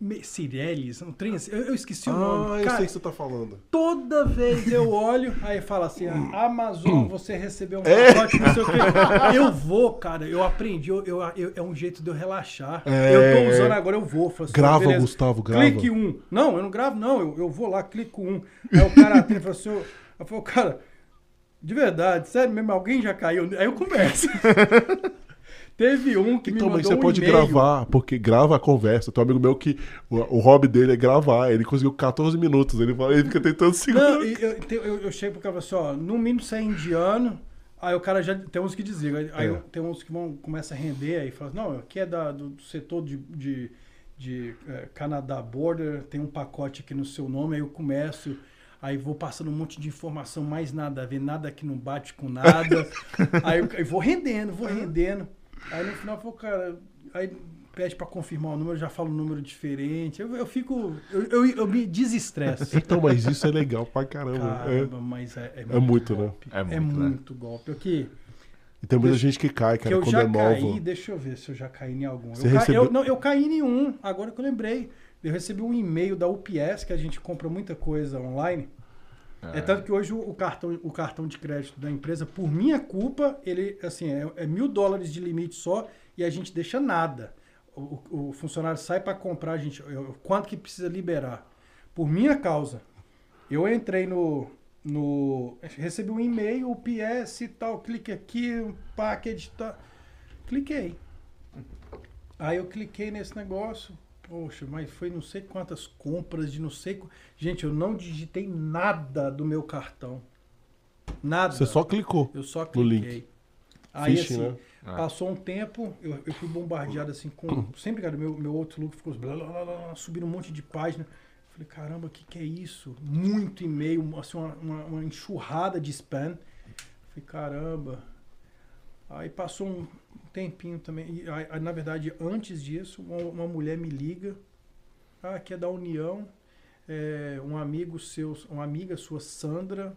Me- Cireles, um trem assim. Eu, eu esqueci o ah, nome. eu Cara, sei o que você tá falando. toda vez eu olho, aí fala assim: ah, Amazon, você recebeu um É. pacote, não sei o quê. Eu vou, cara, eu aprendi, eu, eu- eu- é um jeito de eu relaxar. É. Eu tô usando agora, eu vou. Assim, Grava, beleza. Gustavo, grava. Clique um. Não, eu não gravo, não. Eu, eu vou lá, clico um. Aí o cara atende e fala assim, eu, eu falo, cara, de verdade, sério mesmo, alguém já caiu? Aí eu começo. Teve um que Então, me mas mandou você um pode gravar, porque grava a conversa. Tem um amigo meu que o, o hobby dele é gravar. Ele conseguiu 14 minutos. Ele, fala, ele fica tentando segurar. Não, eu, eu, eu chego pro cara assim, ó, no mínimo você é indiano, aí o cara já tem uns que desligam, aí, É. tem uns que vão, começa a render, aí fala, não, aqui é da, do setor de, de, de eh, Canadá Border, tem um pacote aqui no seu nome, aí eu começo, aí vou passando um monte de informação, mais nada a ver, nada que não bate com nada, aí eu, eu vou rendendo, vou rendendo, aí no final eu falo, cara, aí pede pra confirmar o número, eu já falo um número diferente, eu, eu fico, eu, eu, eu me desestresso. Então, mas isso é legal pra caramba. É. Caramba, mas é, é, É muito, né? golpe. É É muito, né? muito golpe. Eu que, E tem muita gente que cai, que cara, eu quando já é caí, novo. deixa eu ver se eu já caí em algum. Você Eu, ca- recebeu- eu- não, eu caí em um, agora que eu lembrei. Eu recebi um e-mail da UPS, que a gente compra muita coisa online. É, tanto que hoje o, cartão, o cartão de crédito da empresa, por minha culpa, ele assim, é, é mil dólares de limite só e a gente deixa nada. O, o- funcionário sai para comprar, a gente, eu- quanto que precisa liberar. Por minha causa. Eu entrei no. no recebi um e-mail, o PS e tal, clique aqui, um package tal. Cliquei. Aí eu cliquei nesse negócio. Poxa, mas foi não sei quantas compras de não sei. Gente, eu não digitei nada do meu cartão. Nada. Você só clicou. Eu só no link. cliquei. Aí Phishing, assim, né? Ah. passou um tempo, eu, eu fui bombardeado assim com. Sempre, cara, meu, meu outro look ficou blá, blá, blá, blá, subindo um monte de página. Falei, caramba, o que, que é isso? Muito e-mail, assim, uma, uma, uma enxurrada de spam. Falei, caramba. Aí passou um tempinho também. E, aí, na verdade, antes disso, uma, uma mulher me liga. Ah, que é da União. É, um amigo seu, uma amiga sua, Sandra,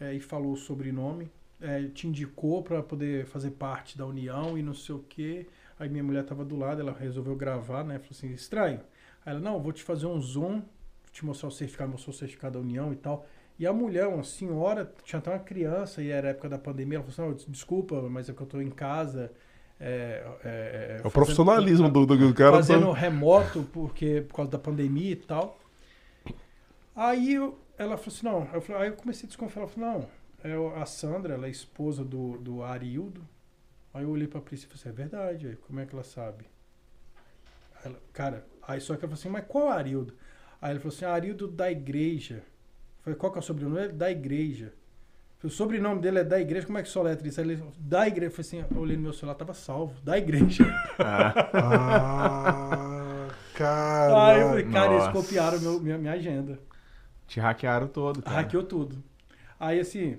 é, e falou o sobrenome. É, te indicou para poder fazer parte da União e não sei o quê. Aí minha mulher estava do lado, ela resolveu gravar, né? Falou assim, estranho. Aí ela, não, vou te fazer um zoom, te mostrar o certificado, mostrou o certificado da União e tal. E a mulher, uma senhora, tinha até uma criança, e era época da pandemia, ela falou assim, "Não, desculpa, mas é que eu tô em casa. É, é, é, o fazendo- profissionalismo do, do, cara. fazendo só- remoto porque por causa da pandemia e tal. Aí eu- ela falou assim, não, eu falei- aí eu comecei a desconfiar, ela falou, não, é a Sandra, ela é esposa do, do Arildo. Aí eu olhei pra Priscila e falei, assim, é verdade, aí como é que ela sabe? Ela, cara, aí só que ela falou assim, mas qual Arildo? Aí ele falou assim, Arildo da igreja. Falei, qual que é o sobrenome? Ele, da igreja. O sobrenome dele é da igreja, como é que soletra isso? Aí ele da igreja. Eu falei assim, olhei no meu celular, tava salvo, da igreja. Ah, cara. Aí eu falei, cara, eles copiaram meu, minha, minha agenda. Te hackearam todo, cara. Hackeou tudo. Aí assim,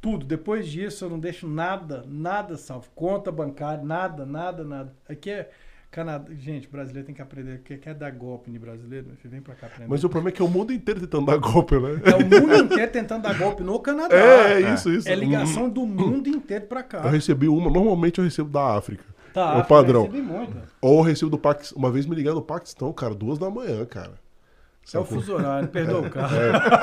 tudo. Depois disso eu não deixo nada, nada salvo. Conta bancária, nada, nada, nada. Aqui é Canadá. Gente, brasileiro tem que aprender. Quer, quer dar golpe em brasileiro? Você vem pra cá aprender. Mas o problema é que é o mundo inteiro tentando dar golpe, né? É o mundo inteiro tentando dar golpe no Canadá. É, é isso, isso. É ligação do mundo inteiro pra cá. Eu recebi uma, normalmente eu recebo da África. Tá, é o padrão. Eu recebi muita. Ou eu recebo do Paquistão. Uma vez me ligaram do Paquistão, cara, duas da manhã, cara. É o fuso horário, perdoa o carro.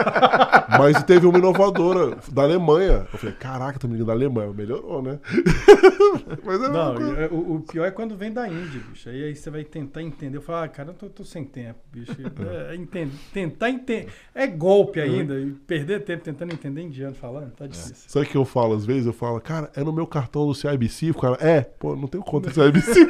Mas teve uma inovadora da Alemanha. Eu falei, caraca, tá me ligando da Alemanha. Melhorou, né? Mas é Não, coisa- é- o, o pior é quando vem da Índia, bicho. Aí, aí você vai tentar entender. Eu falo, ah, cara, eu tô, tô sem tempo, bicho. É, entende- tentar entender. É golpe ainda. E perder tempo tentando entender indiano falando, tá difícil. Sabe o que eu falo às vezes? Eu falo, cara, é no meu cartão do CIBC? O cara, é, pô, não tenho conta do CIBC.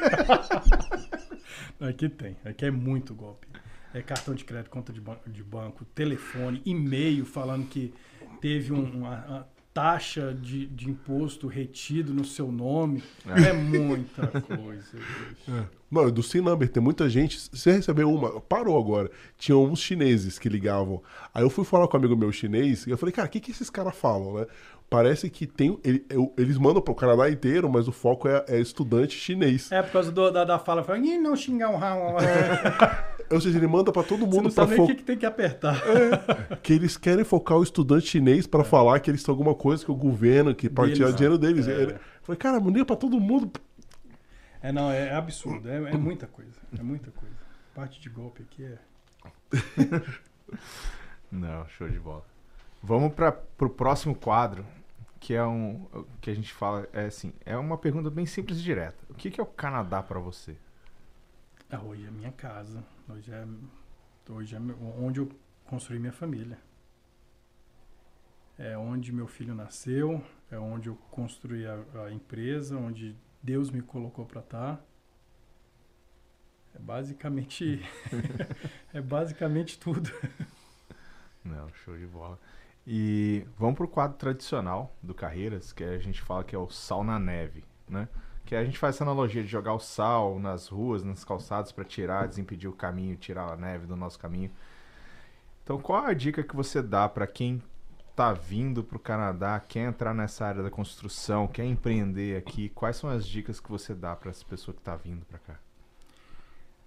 Aqui tem. Aqui é muito golpe. É cartão de crédito, conta de, ban- de banco, telefone, e-mail falando que teve um- uma, uma taxa de, de imposto retido no seu nome. É, muita coisa. bicho. Não, do Sim Number, tem muita gente. Você recebeu uma, parou agora. Tinha uns chineses que ligavam. Aí eu fui falar com um amigo meu chinês e eu falei, cara, o que, que esses caras falam, né? Parece que tem. ele- eu- eles mandam pro Canadá inteiro, mas o foco é, é estudante chinês. É por causa do- da, da fala, fala, "Ih, não xingar um ramo. Ou seja, ele manda pra todo Você mundo não pra sabe nem o que, que tem que apertar. que eles querem focar o estudante chinês É. pra falar que eles têm alguma coisa que o governo, que partilha Deles. dinheiro deles. É. Eu falei, cara, maneiro pra todo mundo. É, não, é, absurdo. É, é muita coisa. É muita coisa. Parte de golpe aqui é. Não, show de bola. Vamos para pro próximo quadro, que é um que a gente fala é assim, é uma pergunta bem simples e direta. O que que é o Canadá pra você? Ah, hoje é minha casa. Hoje é, hoje é onde eu construí minha família. É onde meu filho nasceu, é onde eu construí a, a empresa, onde Deus me colocou para estar. É basicamente é basicamente tudo. Não, show de bola. E vamos pro quadro tradicional do Carreiras, que a gente fala que é o sal na neve, né? Que a gente faz essa analogia de jogar o sal nas ruas, nas calçadas para tirar, desimpedir o caminho, tirar a neve do nosso caminho. Então, qual a dica que você dá para quem tá vindo pro Canadá, quer entrar nessa área da construção, quer empreender aqui? Quais são as dicas que você dá para essa pessoa que tá vindo para cá?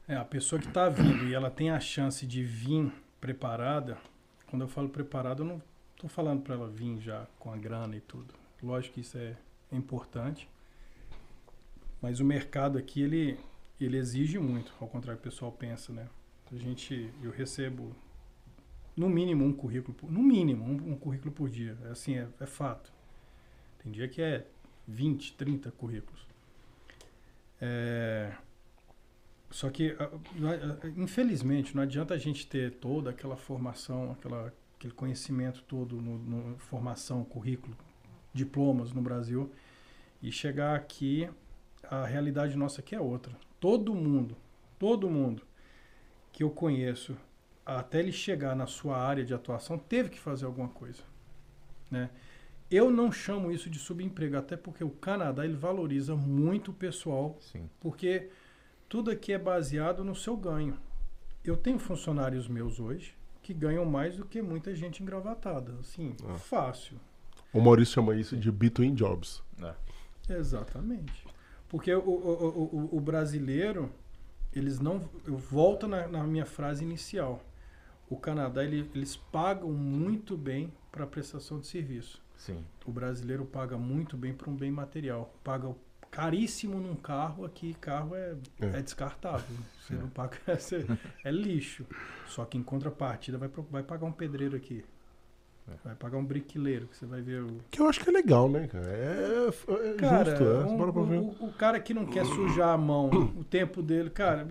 É, a pessoa que está vindo e ela tem a chance de vir preparada, quando eu falo preparada, eu não estou falando para ela vir já com a grana e tudo. Lógico que isso é importante, mas o mercado aqui, ele, ele exige muito, ao contrário do que o pessoal pensa, né? A gente, eu recebo no mínimo um currículo, por, no mínimo um, um currículo por dia, é assim, é, é fato. Tem dia que é 20, 30 currículos. É, só que, infelizmente, não adianta a gente ter toda aquela formação, aquela, aquele conhecimento todo, no, no- formação, currículo, diplomas no Brasil, e chegar aqui, a realidade nossa aqui é outra. Todo mundo, todo mundo que eu conheço, até ele chegar na sua área de atuação, teve que fazer alguma coisa. Né? Eu não chamo isso de subemprego, até porque o Canadá ele valoriza muito o pessoal Sim. porque tudo aqui é baseado no seu ganho. Eu tenho funcionários meus hoje que ganham mais do que muita gente engravatada. Assim, Ah. fácil. O Maurício chama isso de between jobs. Exatamente. Porque o, o, o, o- o brasileiro, eles não. Eu volto na, na minha frase inicial. O Canadá, ele- eles pagam muito bem para prestação de serviço. Sim. O brasileiro paga muito bem para um bem material. Paga caríssimo num carro, aqui carro é, É. é descartável. Você É. não paga, você- é lixo. Só que em contrapartida vai, vai pagar um pedreiro aqui. É. Vai pagar um briquileiro, que você vai ver o. Que eu acho que é legal, né, cara? É, é Cara, justo, é. um- Bora pra ver. o, o cara que não quer sujar a mão, o tempo dele, cara,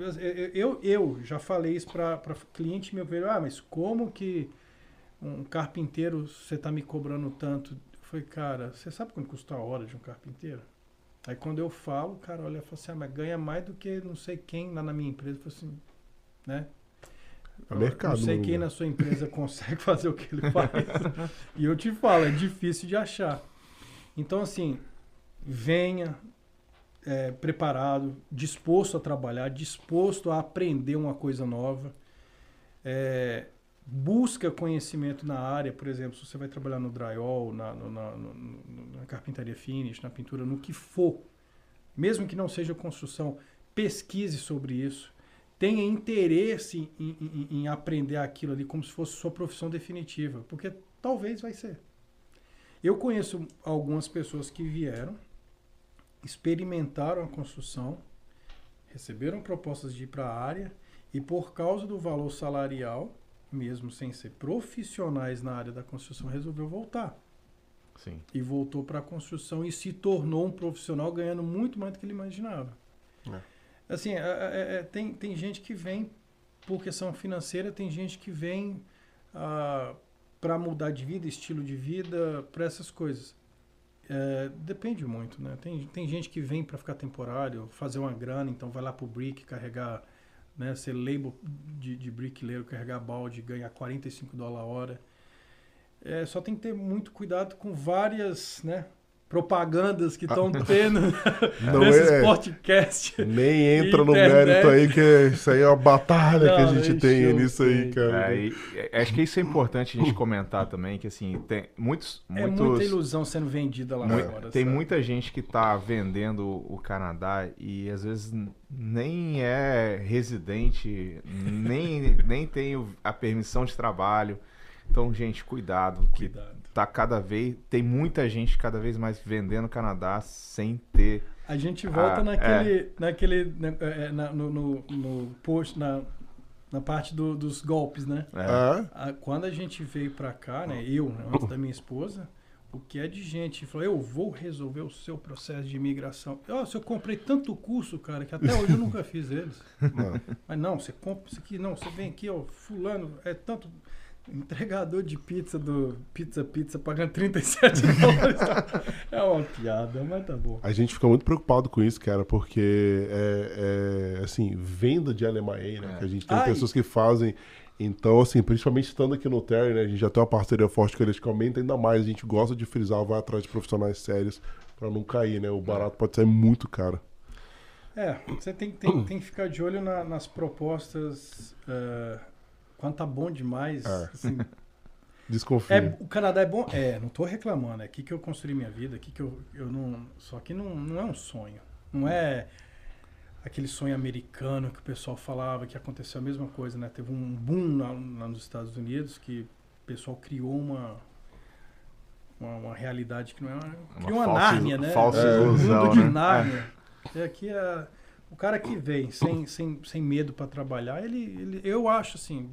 eu, eu, já falei isso para cliente meu veio, ah, mas como que um carpinteiro você tá me cobrando tanto? Eu falei, cara, você sabe quanto custa a hora de um carpinteiro? Aí quando eu falo, o cara olha e fala assim, ah, mas ganha mais do que não sei quem lá na minha empresa. Eu falo assim, né? É mercado. Não sei meu quem na sua empresa consegue fazer o que ele faz. e eu te falo, é difícil de achar. Então, assim, venha é, preparado, disposto a trabalhar, disposto a aprender uma coisa nova. É, busca conhecimento na área, por exemplo, se você vai trabalhar no drywall, na, no- na, no- na carpintaria finish, na pintura, no que for, mesmo que não seja construção, pesquise sobre isso. Tenha interesse em, em- em aprender aquilo ali como se fosse sua profissão definitiva, porque talvez vai ser. Eu conheço algumas pessoas que vieram, experimentaram a construção, receberam propostas de ir para a área e por causa do valor salarial, mesmo sem ser profissionais na área da construção, resolveu voltar. Sim. E voltou para a construção e se tornou um profissional ganhando muito mais do que ele imaginava. É. Assim, é- é- é- tem, tem gente que vem por questão financeira, tem gente que vem para mudar de vida, estilo de vida, para essas coisas. É, depende muito, né? Tem, tem gente que vem para ficar temporário, fazer uma grana, então vai lá pro brick carregar, né? Ser label de, de bricklayer, carregar balde, ganhar 45 dólares a hora. É, só tem que ter muito cuidado com várias, né? Propagandas que estão tendo Não nesses é- podcasts. Nem entra no mérito aí, que é- isso aí é uma batalha que a Não, gente nem tem show, nisso aí, sei. cara. É, e- é, acho que isso é importante a gente comentar também, que assim, tem muitos. É muitos muita ilusão sendo vendida lá Mui- fora. tem sabe? muita gente que tá vendendo o Canadá e às vezes nem é residente, nem, nem tem a permissão de trabalho. Então, gente, cuidado, que Cuidado. Tá cada vez. Tem muita gente cada vez mais vendendo o Canadá sem ter. A gente volta Ah, naquele, naquele né, é, na- no, no, no post, na, na parte do- dos golpes, né? é, É? A- quando a gente veio pra cá, né, eu, né, antes da minha esposa, o que é de gente falou, eu vou resolver o seu processo de imigração. Eu, eu comprei tanto curso, cara, que até hoje eu nunca fiz eles. Não. Mas não, você compra isso aqui, não, você vem aqui, ó, fulano, é tanto entregador de pizza do Pizza Pizza pagando 37 dólares. é uma piada, mas tá bom. A gente fica muito preocupado com isso, cara, porque é, é, assim, venda de LMA, né? É. Que a gente tem Ai. pessoas que fazem. Então, assim, principalmente estando aqui no Terry, né? A gente já tem uma parceria forte com eles que aumenta ainda mais. A gente gosta de frisar, vai atrás de profissionais sérios pra não cair, né? O barato pode sair muito caro. É, você tem, tem, tem que ficar de olho na- nas propostas. é, quando tá bom demais. É. assim, Desconfia. É, o Canadá é bom? É, não tô reclamando. É aqui que eu construí minha vida, aqui que eu, eu não. Só que não, não é um sonho. Não é aquele sonho americano que o pessoal falava que aconteceu a mesma coisa, né? Teve um boom lá, lá nos Estados Unidos que o pessoal criou uma. Uma, uma realidade que não é uma. Criou uma falsa Nárnia, né? falsa É, ilusão, mundo de né? Nárnia. E aqui é. O cara que vem sem, sem, sem medo para trabalhar, ele, ele. Eu acho assim.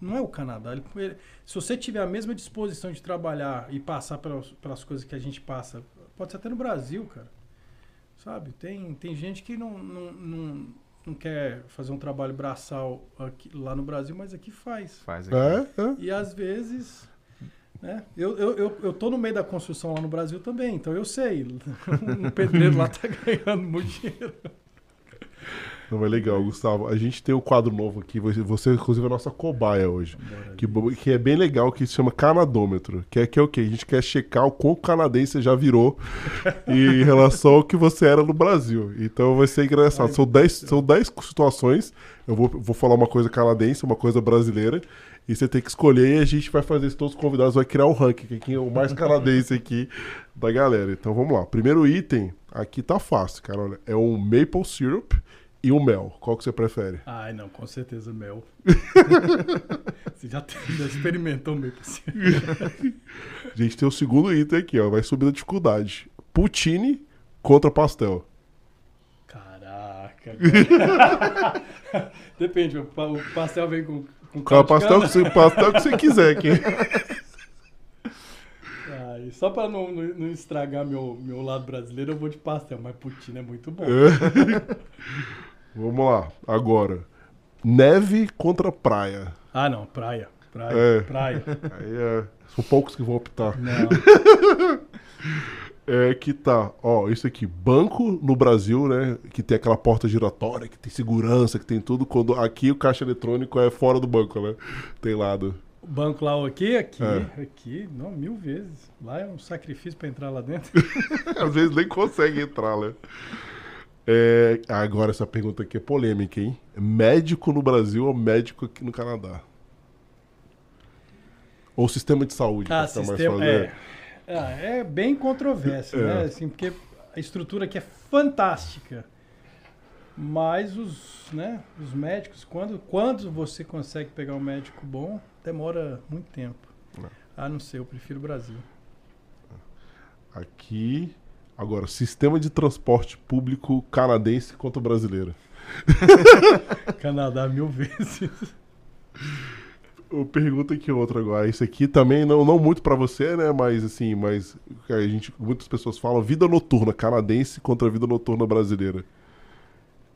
Não é o Canadá. Ele, ele- se você tiver a mesma disposição de trabalhar e passar pelas, pelas coisas que a gente passa, pode ser até no Brasil, cara. Sabe? Tem, tem gente que não, não, não, não quer fazer um trabalho braçal aqui- lá no Brasil, mas aqui faz. Faz aqui. É, é. E às vezes. Né? Eu, eu, eu, eu tô no meio da construção lá no Brasil também, então eu sei. Um pedreiro lá tá ganhando muito dinheiro. Não, é legal, Gustavo. A gente tem um quadro novo aqui. Você, inclusive, é a nossa cobaia hoje. Que, que é bem legal, que se chama Canadômetro. Que é, que é o quê? A gente quer checar o quão canadense você já virou em relação ao que você era no Brasil. Então vai ser engraçado. Ai, São 10 são dez situações. Eu vou, vou falar uma coisa canadense, uma coisa brasileira. E você tem que escolher e a gente vai fazer isso. Todos os convidados vai criar um ranking. que é o mais canadense aqui da galera. Então vamos lá. Primeiro item, aqui tá fácil, cara. Olha, é um maple syrup e um mel. Qual que você prefere? Ai, não, com certeza mel. Você já, tem- já experimentou meio possível. Gente tem o segundo item aqui, ó. Vai subir a dificuldade. Poutine contra pastel. Caraca. cara. Depende, o pa- o pastel vem com, com caldo de pastel que você, pastel que você quiser aqui. Só pra não, não, não estragar meu, meu lado brasileiro, eu vou de pastel, mas poutine é muito bom. Vamos lá, agora. Neve contra praia. Ah, não, praia. Praia, É. praia. Aí é. São poucos que vão optar. Não. é que tá, ó, isso aqui, banco no Brasil, né, que tem aquela porta giratória, que tem segurança, que tem tudo, quando aqui o caixa eletrônico é fora do banco, né? Tem lado. O banco lá, aqui, aqui, é. aqui, não, mil vezes. Lá é um sacrifício para entrar lá dentro. Às vezes nem consegue entrar, né? É, agora essa pergunta aqui é polêmica, hein? Médico no Brasil ou médico aqui no Canadá? Ou sistema de saúde? Ah, sistema, é. Ah, é bem controverso, né? é. né? Assim, porque a estrutura aqui é fantástica. Mas os, né, os médicos, quando, quando você consegue pegar um médico bom, demora muito tempo. Ah, não sei, eu prefiro o Brasil. Aqui, agora, sistema de transporte público canadense contra brasileiro. Canadá mil vezes. Pergunta aqui outra agora. Isso aqui também não, não muito para você, né? Mas assim, mas a gente, muitas pessoas falam vida noturna canadense contra a vida noturna brasileira.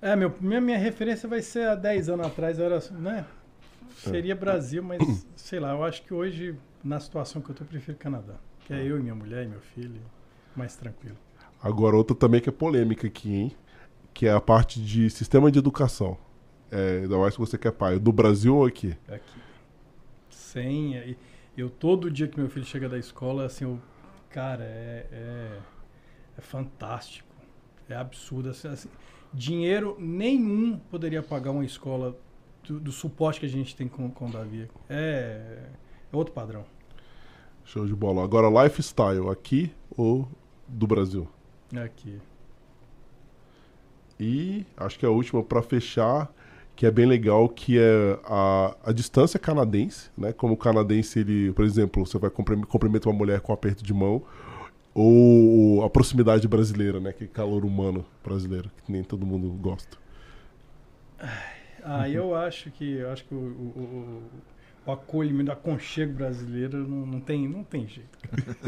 É, meu, minha, minha referência vai ser há 10 anos atrás, era, né? Seria Brasil, mas sei lá, eu acho que hoje, na situação que eu tô, eu prefiro Canadá. Que é eu e minha mulher e meu filho, mais tranquilo. Agora, outra também que é polêmica aqui, hein? Que é a parte de sistema de educação. É, ainda mais se você quer pai. Do Brasil ou aqui? Aqui senha. eu todo dia que meu filho chega da escola, assim, eu, cara, é, é, é fantástico. É absurdo. Assim, assim, dinheiro nenhum poderia pagar uma escola do, do, suporte que a gente tem com, com o Davi. É, é outro padrão. Show de bola. Agora, lifestyle, aqui ou do Brasil? Aqui. E acho que a última para fechar que é bem legal, que é a, a distância canadense, né? Como o canadense, ele, por exemplo, você vai cumprimentar uma mulher com um aperto de mão, ou a proximidade brasileira, né? Que calor humano brasileiro, que nem todo mundo gosta. Ah, eu acho que eu acho que o, o, o acolhimento, o aconchego brasileiro não, não, tem, não tem jeito.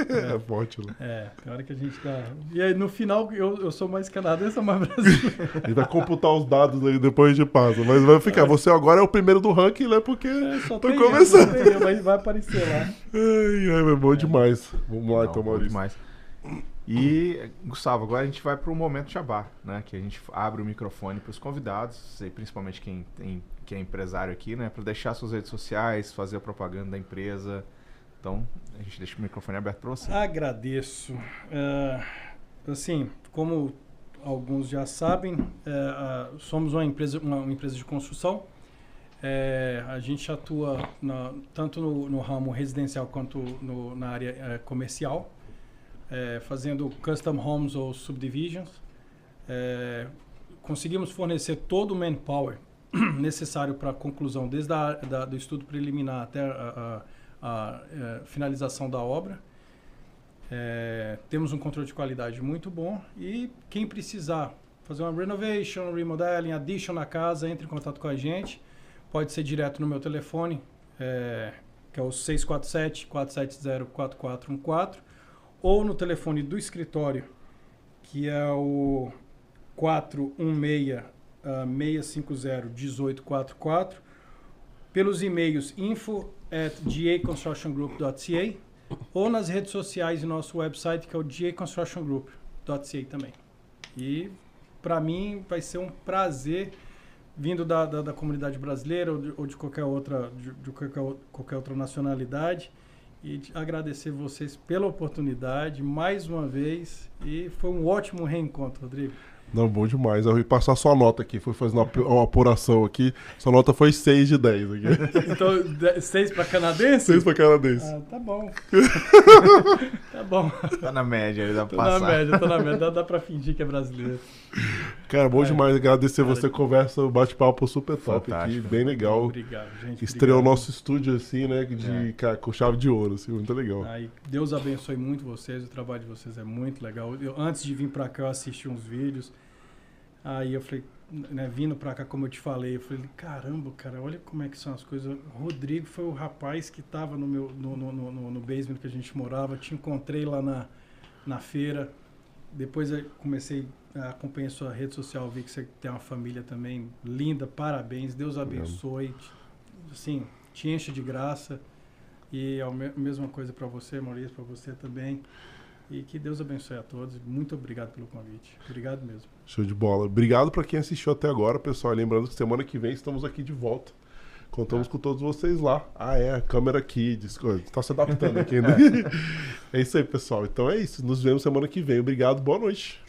É, é forte, né? É, tem hora que a gente tá. E aí, no final, eu, eu sou mais canadense ou mais brasileiro. a gente vai computar os dados aí, depois a gente passa. Mas vai ficar. Você agora é o primeiro do ranking, né? Porque é, só tô começando. Eu, eu, mas vai aparecer lá. Ai, ai, é bom demais. Vamos lá, então, Maurício. demais. E, Gustavo, agora a gente vai para o momento Jabá, né? Que a gente abre o microfone para os convidados, e principalmente quem, tem, quem é empresário aqui, né? Para deixar suas redes sociais, fazer a propaganda da empresa. Então, a gente deixa o microfone aberto para você. Agradeço. Uh, assim, como alguns já sabem, uh, somos uma empresa, uma, uma empresa de construção. É, a gente atua na, tanto no, no, ramo residencial quanto no, na área comercial fazendo custom homes ou subdivisions. Conseguimos fornecer todo o manpower necessário para a conclusão, desde a, da, do estudo preliminar até a, a, a, é, finalização da obra. É, temos um controle de qualidade muito bom e quem precisar fazer uma renovation, remodeling, addition na casa, entre em contato com a gente. Pode ser direto no meu telefone, é, que é o 647-470-4414 ou no telefone do escritório, que é o 416-650-1844, pelos e-mails info at gaconstructiongroup.ca ou nas redes sociais e nosso website, que é o gaconstructiongroup.ca também. E para mim vai ser um prazer vindo da, da, da comunidade brasileira ou de, ou de qualquer outra de, de qualquer, qualquer outra nacionalidade e agradecer vocês pela oportunidade mais uma vez e foi um ótimo reencontro, Rodrigo. Não, bom demais. Eu ia passar sua nota aqui, fui fazer uma, uma apuração aqui. Sua nota foi 6 de 10 aqui. então, 6 para canadense? 6 para canadense. Ah, tá bom. tá bom. Tá na média, ele dá pra tô passar. Tá na média, tô na média. Dá, dá pra fingir que é brasileiro. Cara, bom é. demais agradecer Cara, você. Conversa, bate-papo super top aqui, bem legal. Obrigado, gente. Estreou o nosso estúdio assim, né? De, é. com chave de ouro, assim, muito legal. Aí, Deus abençoe muito vocês, o trabalho de vocês é muito legal. Eu, antes de vir pra cá, eu assisti uns vídeos. Aí eu falei, né, vindo pra cá, como eu te falei, eu falei, caramba, cara, olha como é que são as coisas. O Rodrigo foi o rapaz que tava no meu no, no, no, no basement que a gente morava, te encontrei lá na, na feira. Depois eu comecei a acompanhar sua rede social, vi que você tem uma família também linda, parabéns, Deus abençoe. Assim, te enche de graça. E a mesma coisa para você, Maurício, para você também. E que Deus abençoe a todos. Muito obrigado pelo convite. Obrigado mesmo. Show de bola. Obrigado para quem assistiu até agora, pessoal. Lembrando que semana que vem estamos aqui de volta. Contamos ah. com todos vocês lá. Ah, é, a câmera aqui. Está se adaptando aqui ainda. é isso aí, pessoal. Então é isso. Nos vemos semana que vem. Obrigado. Boa noite.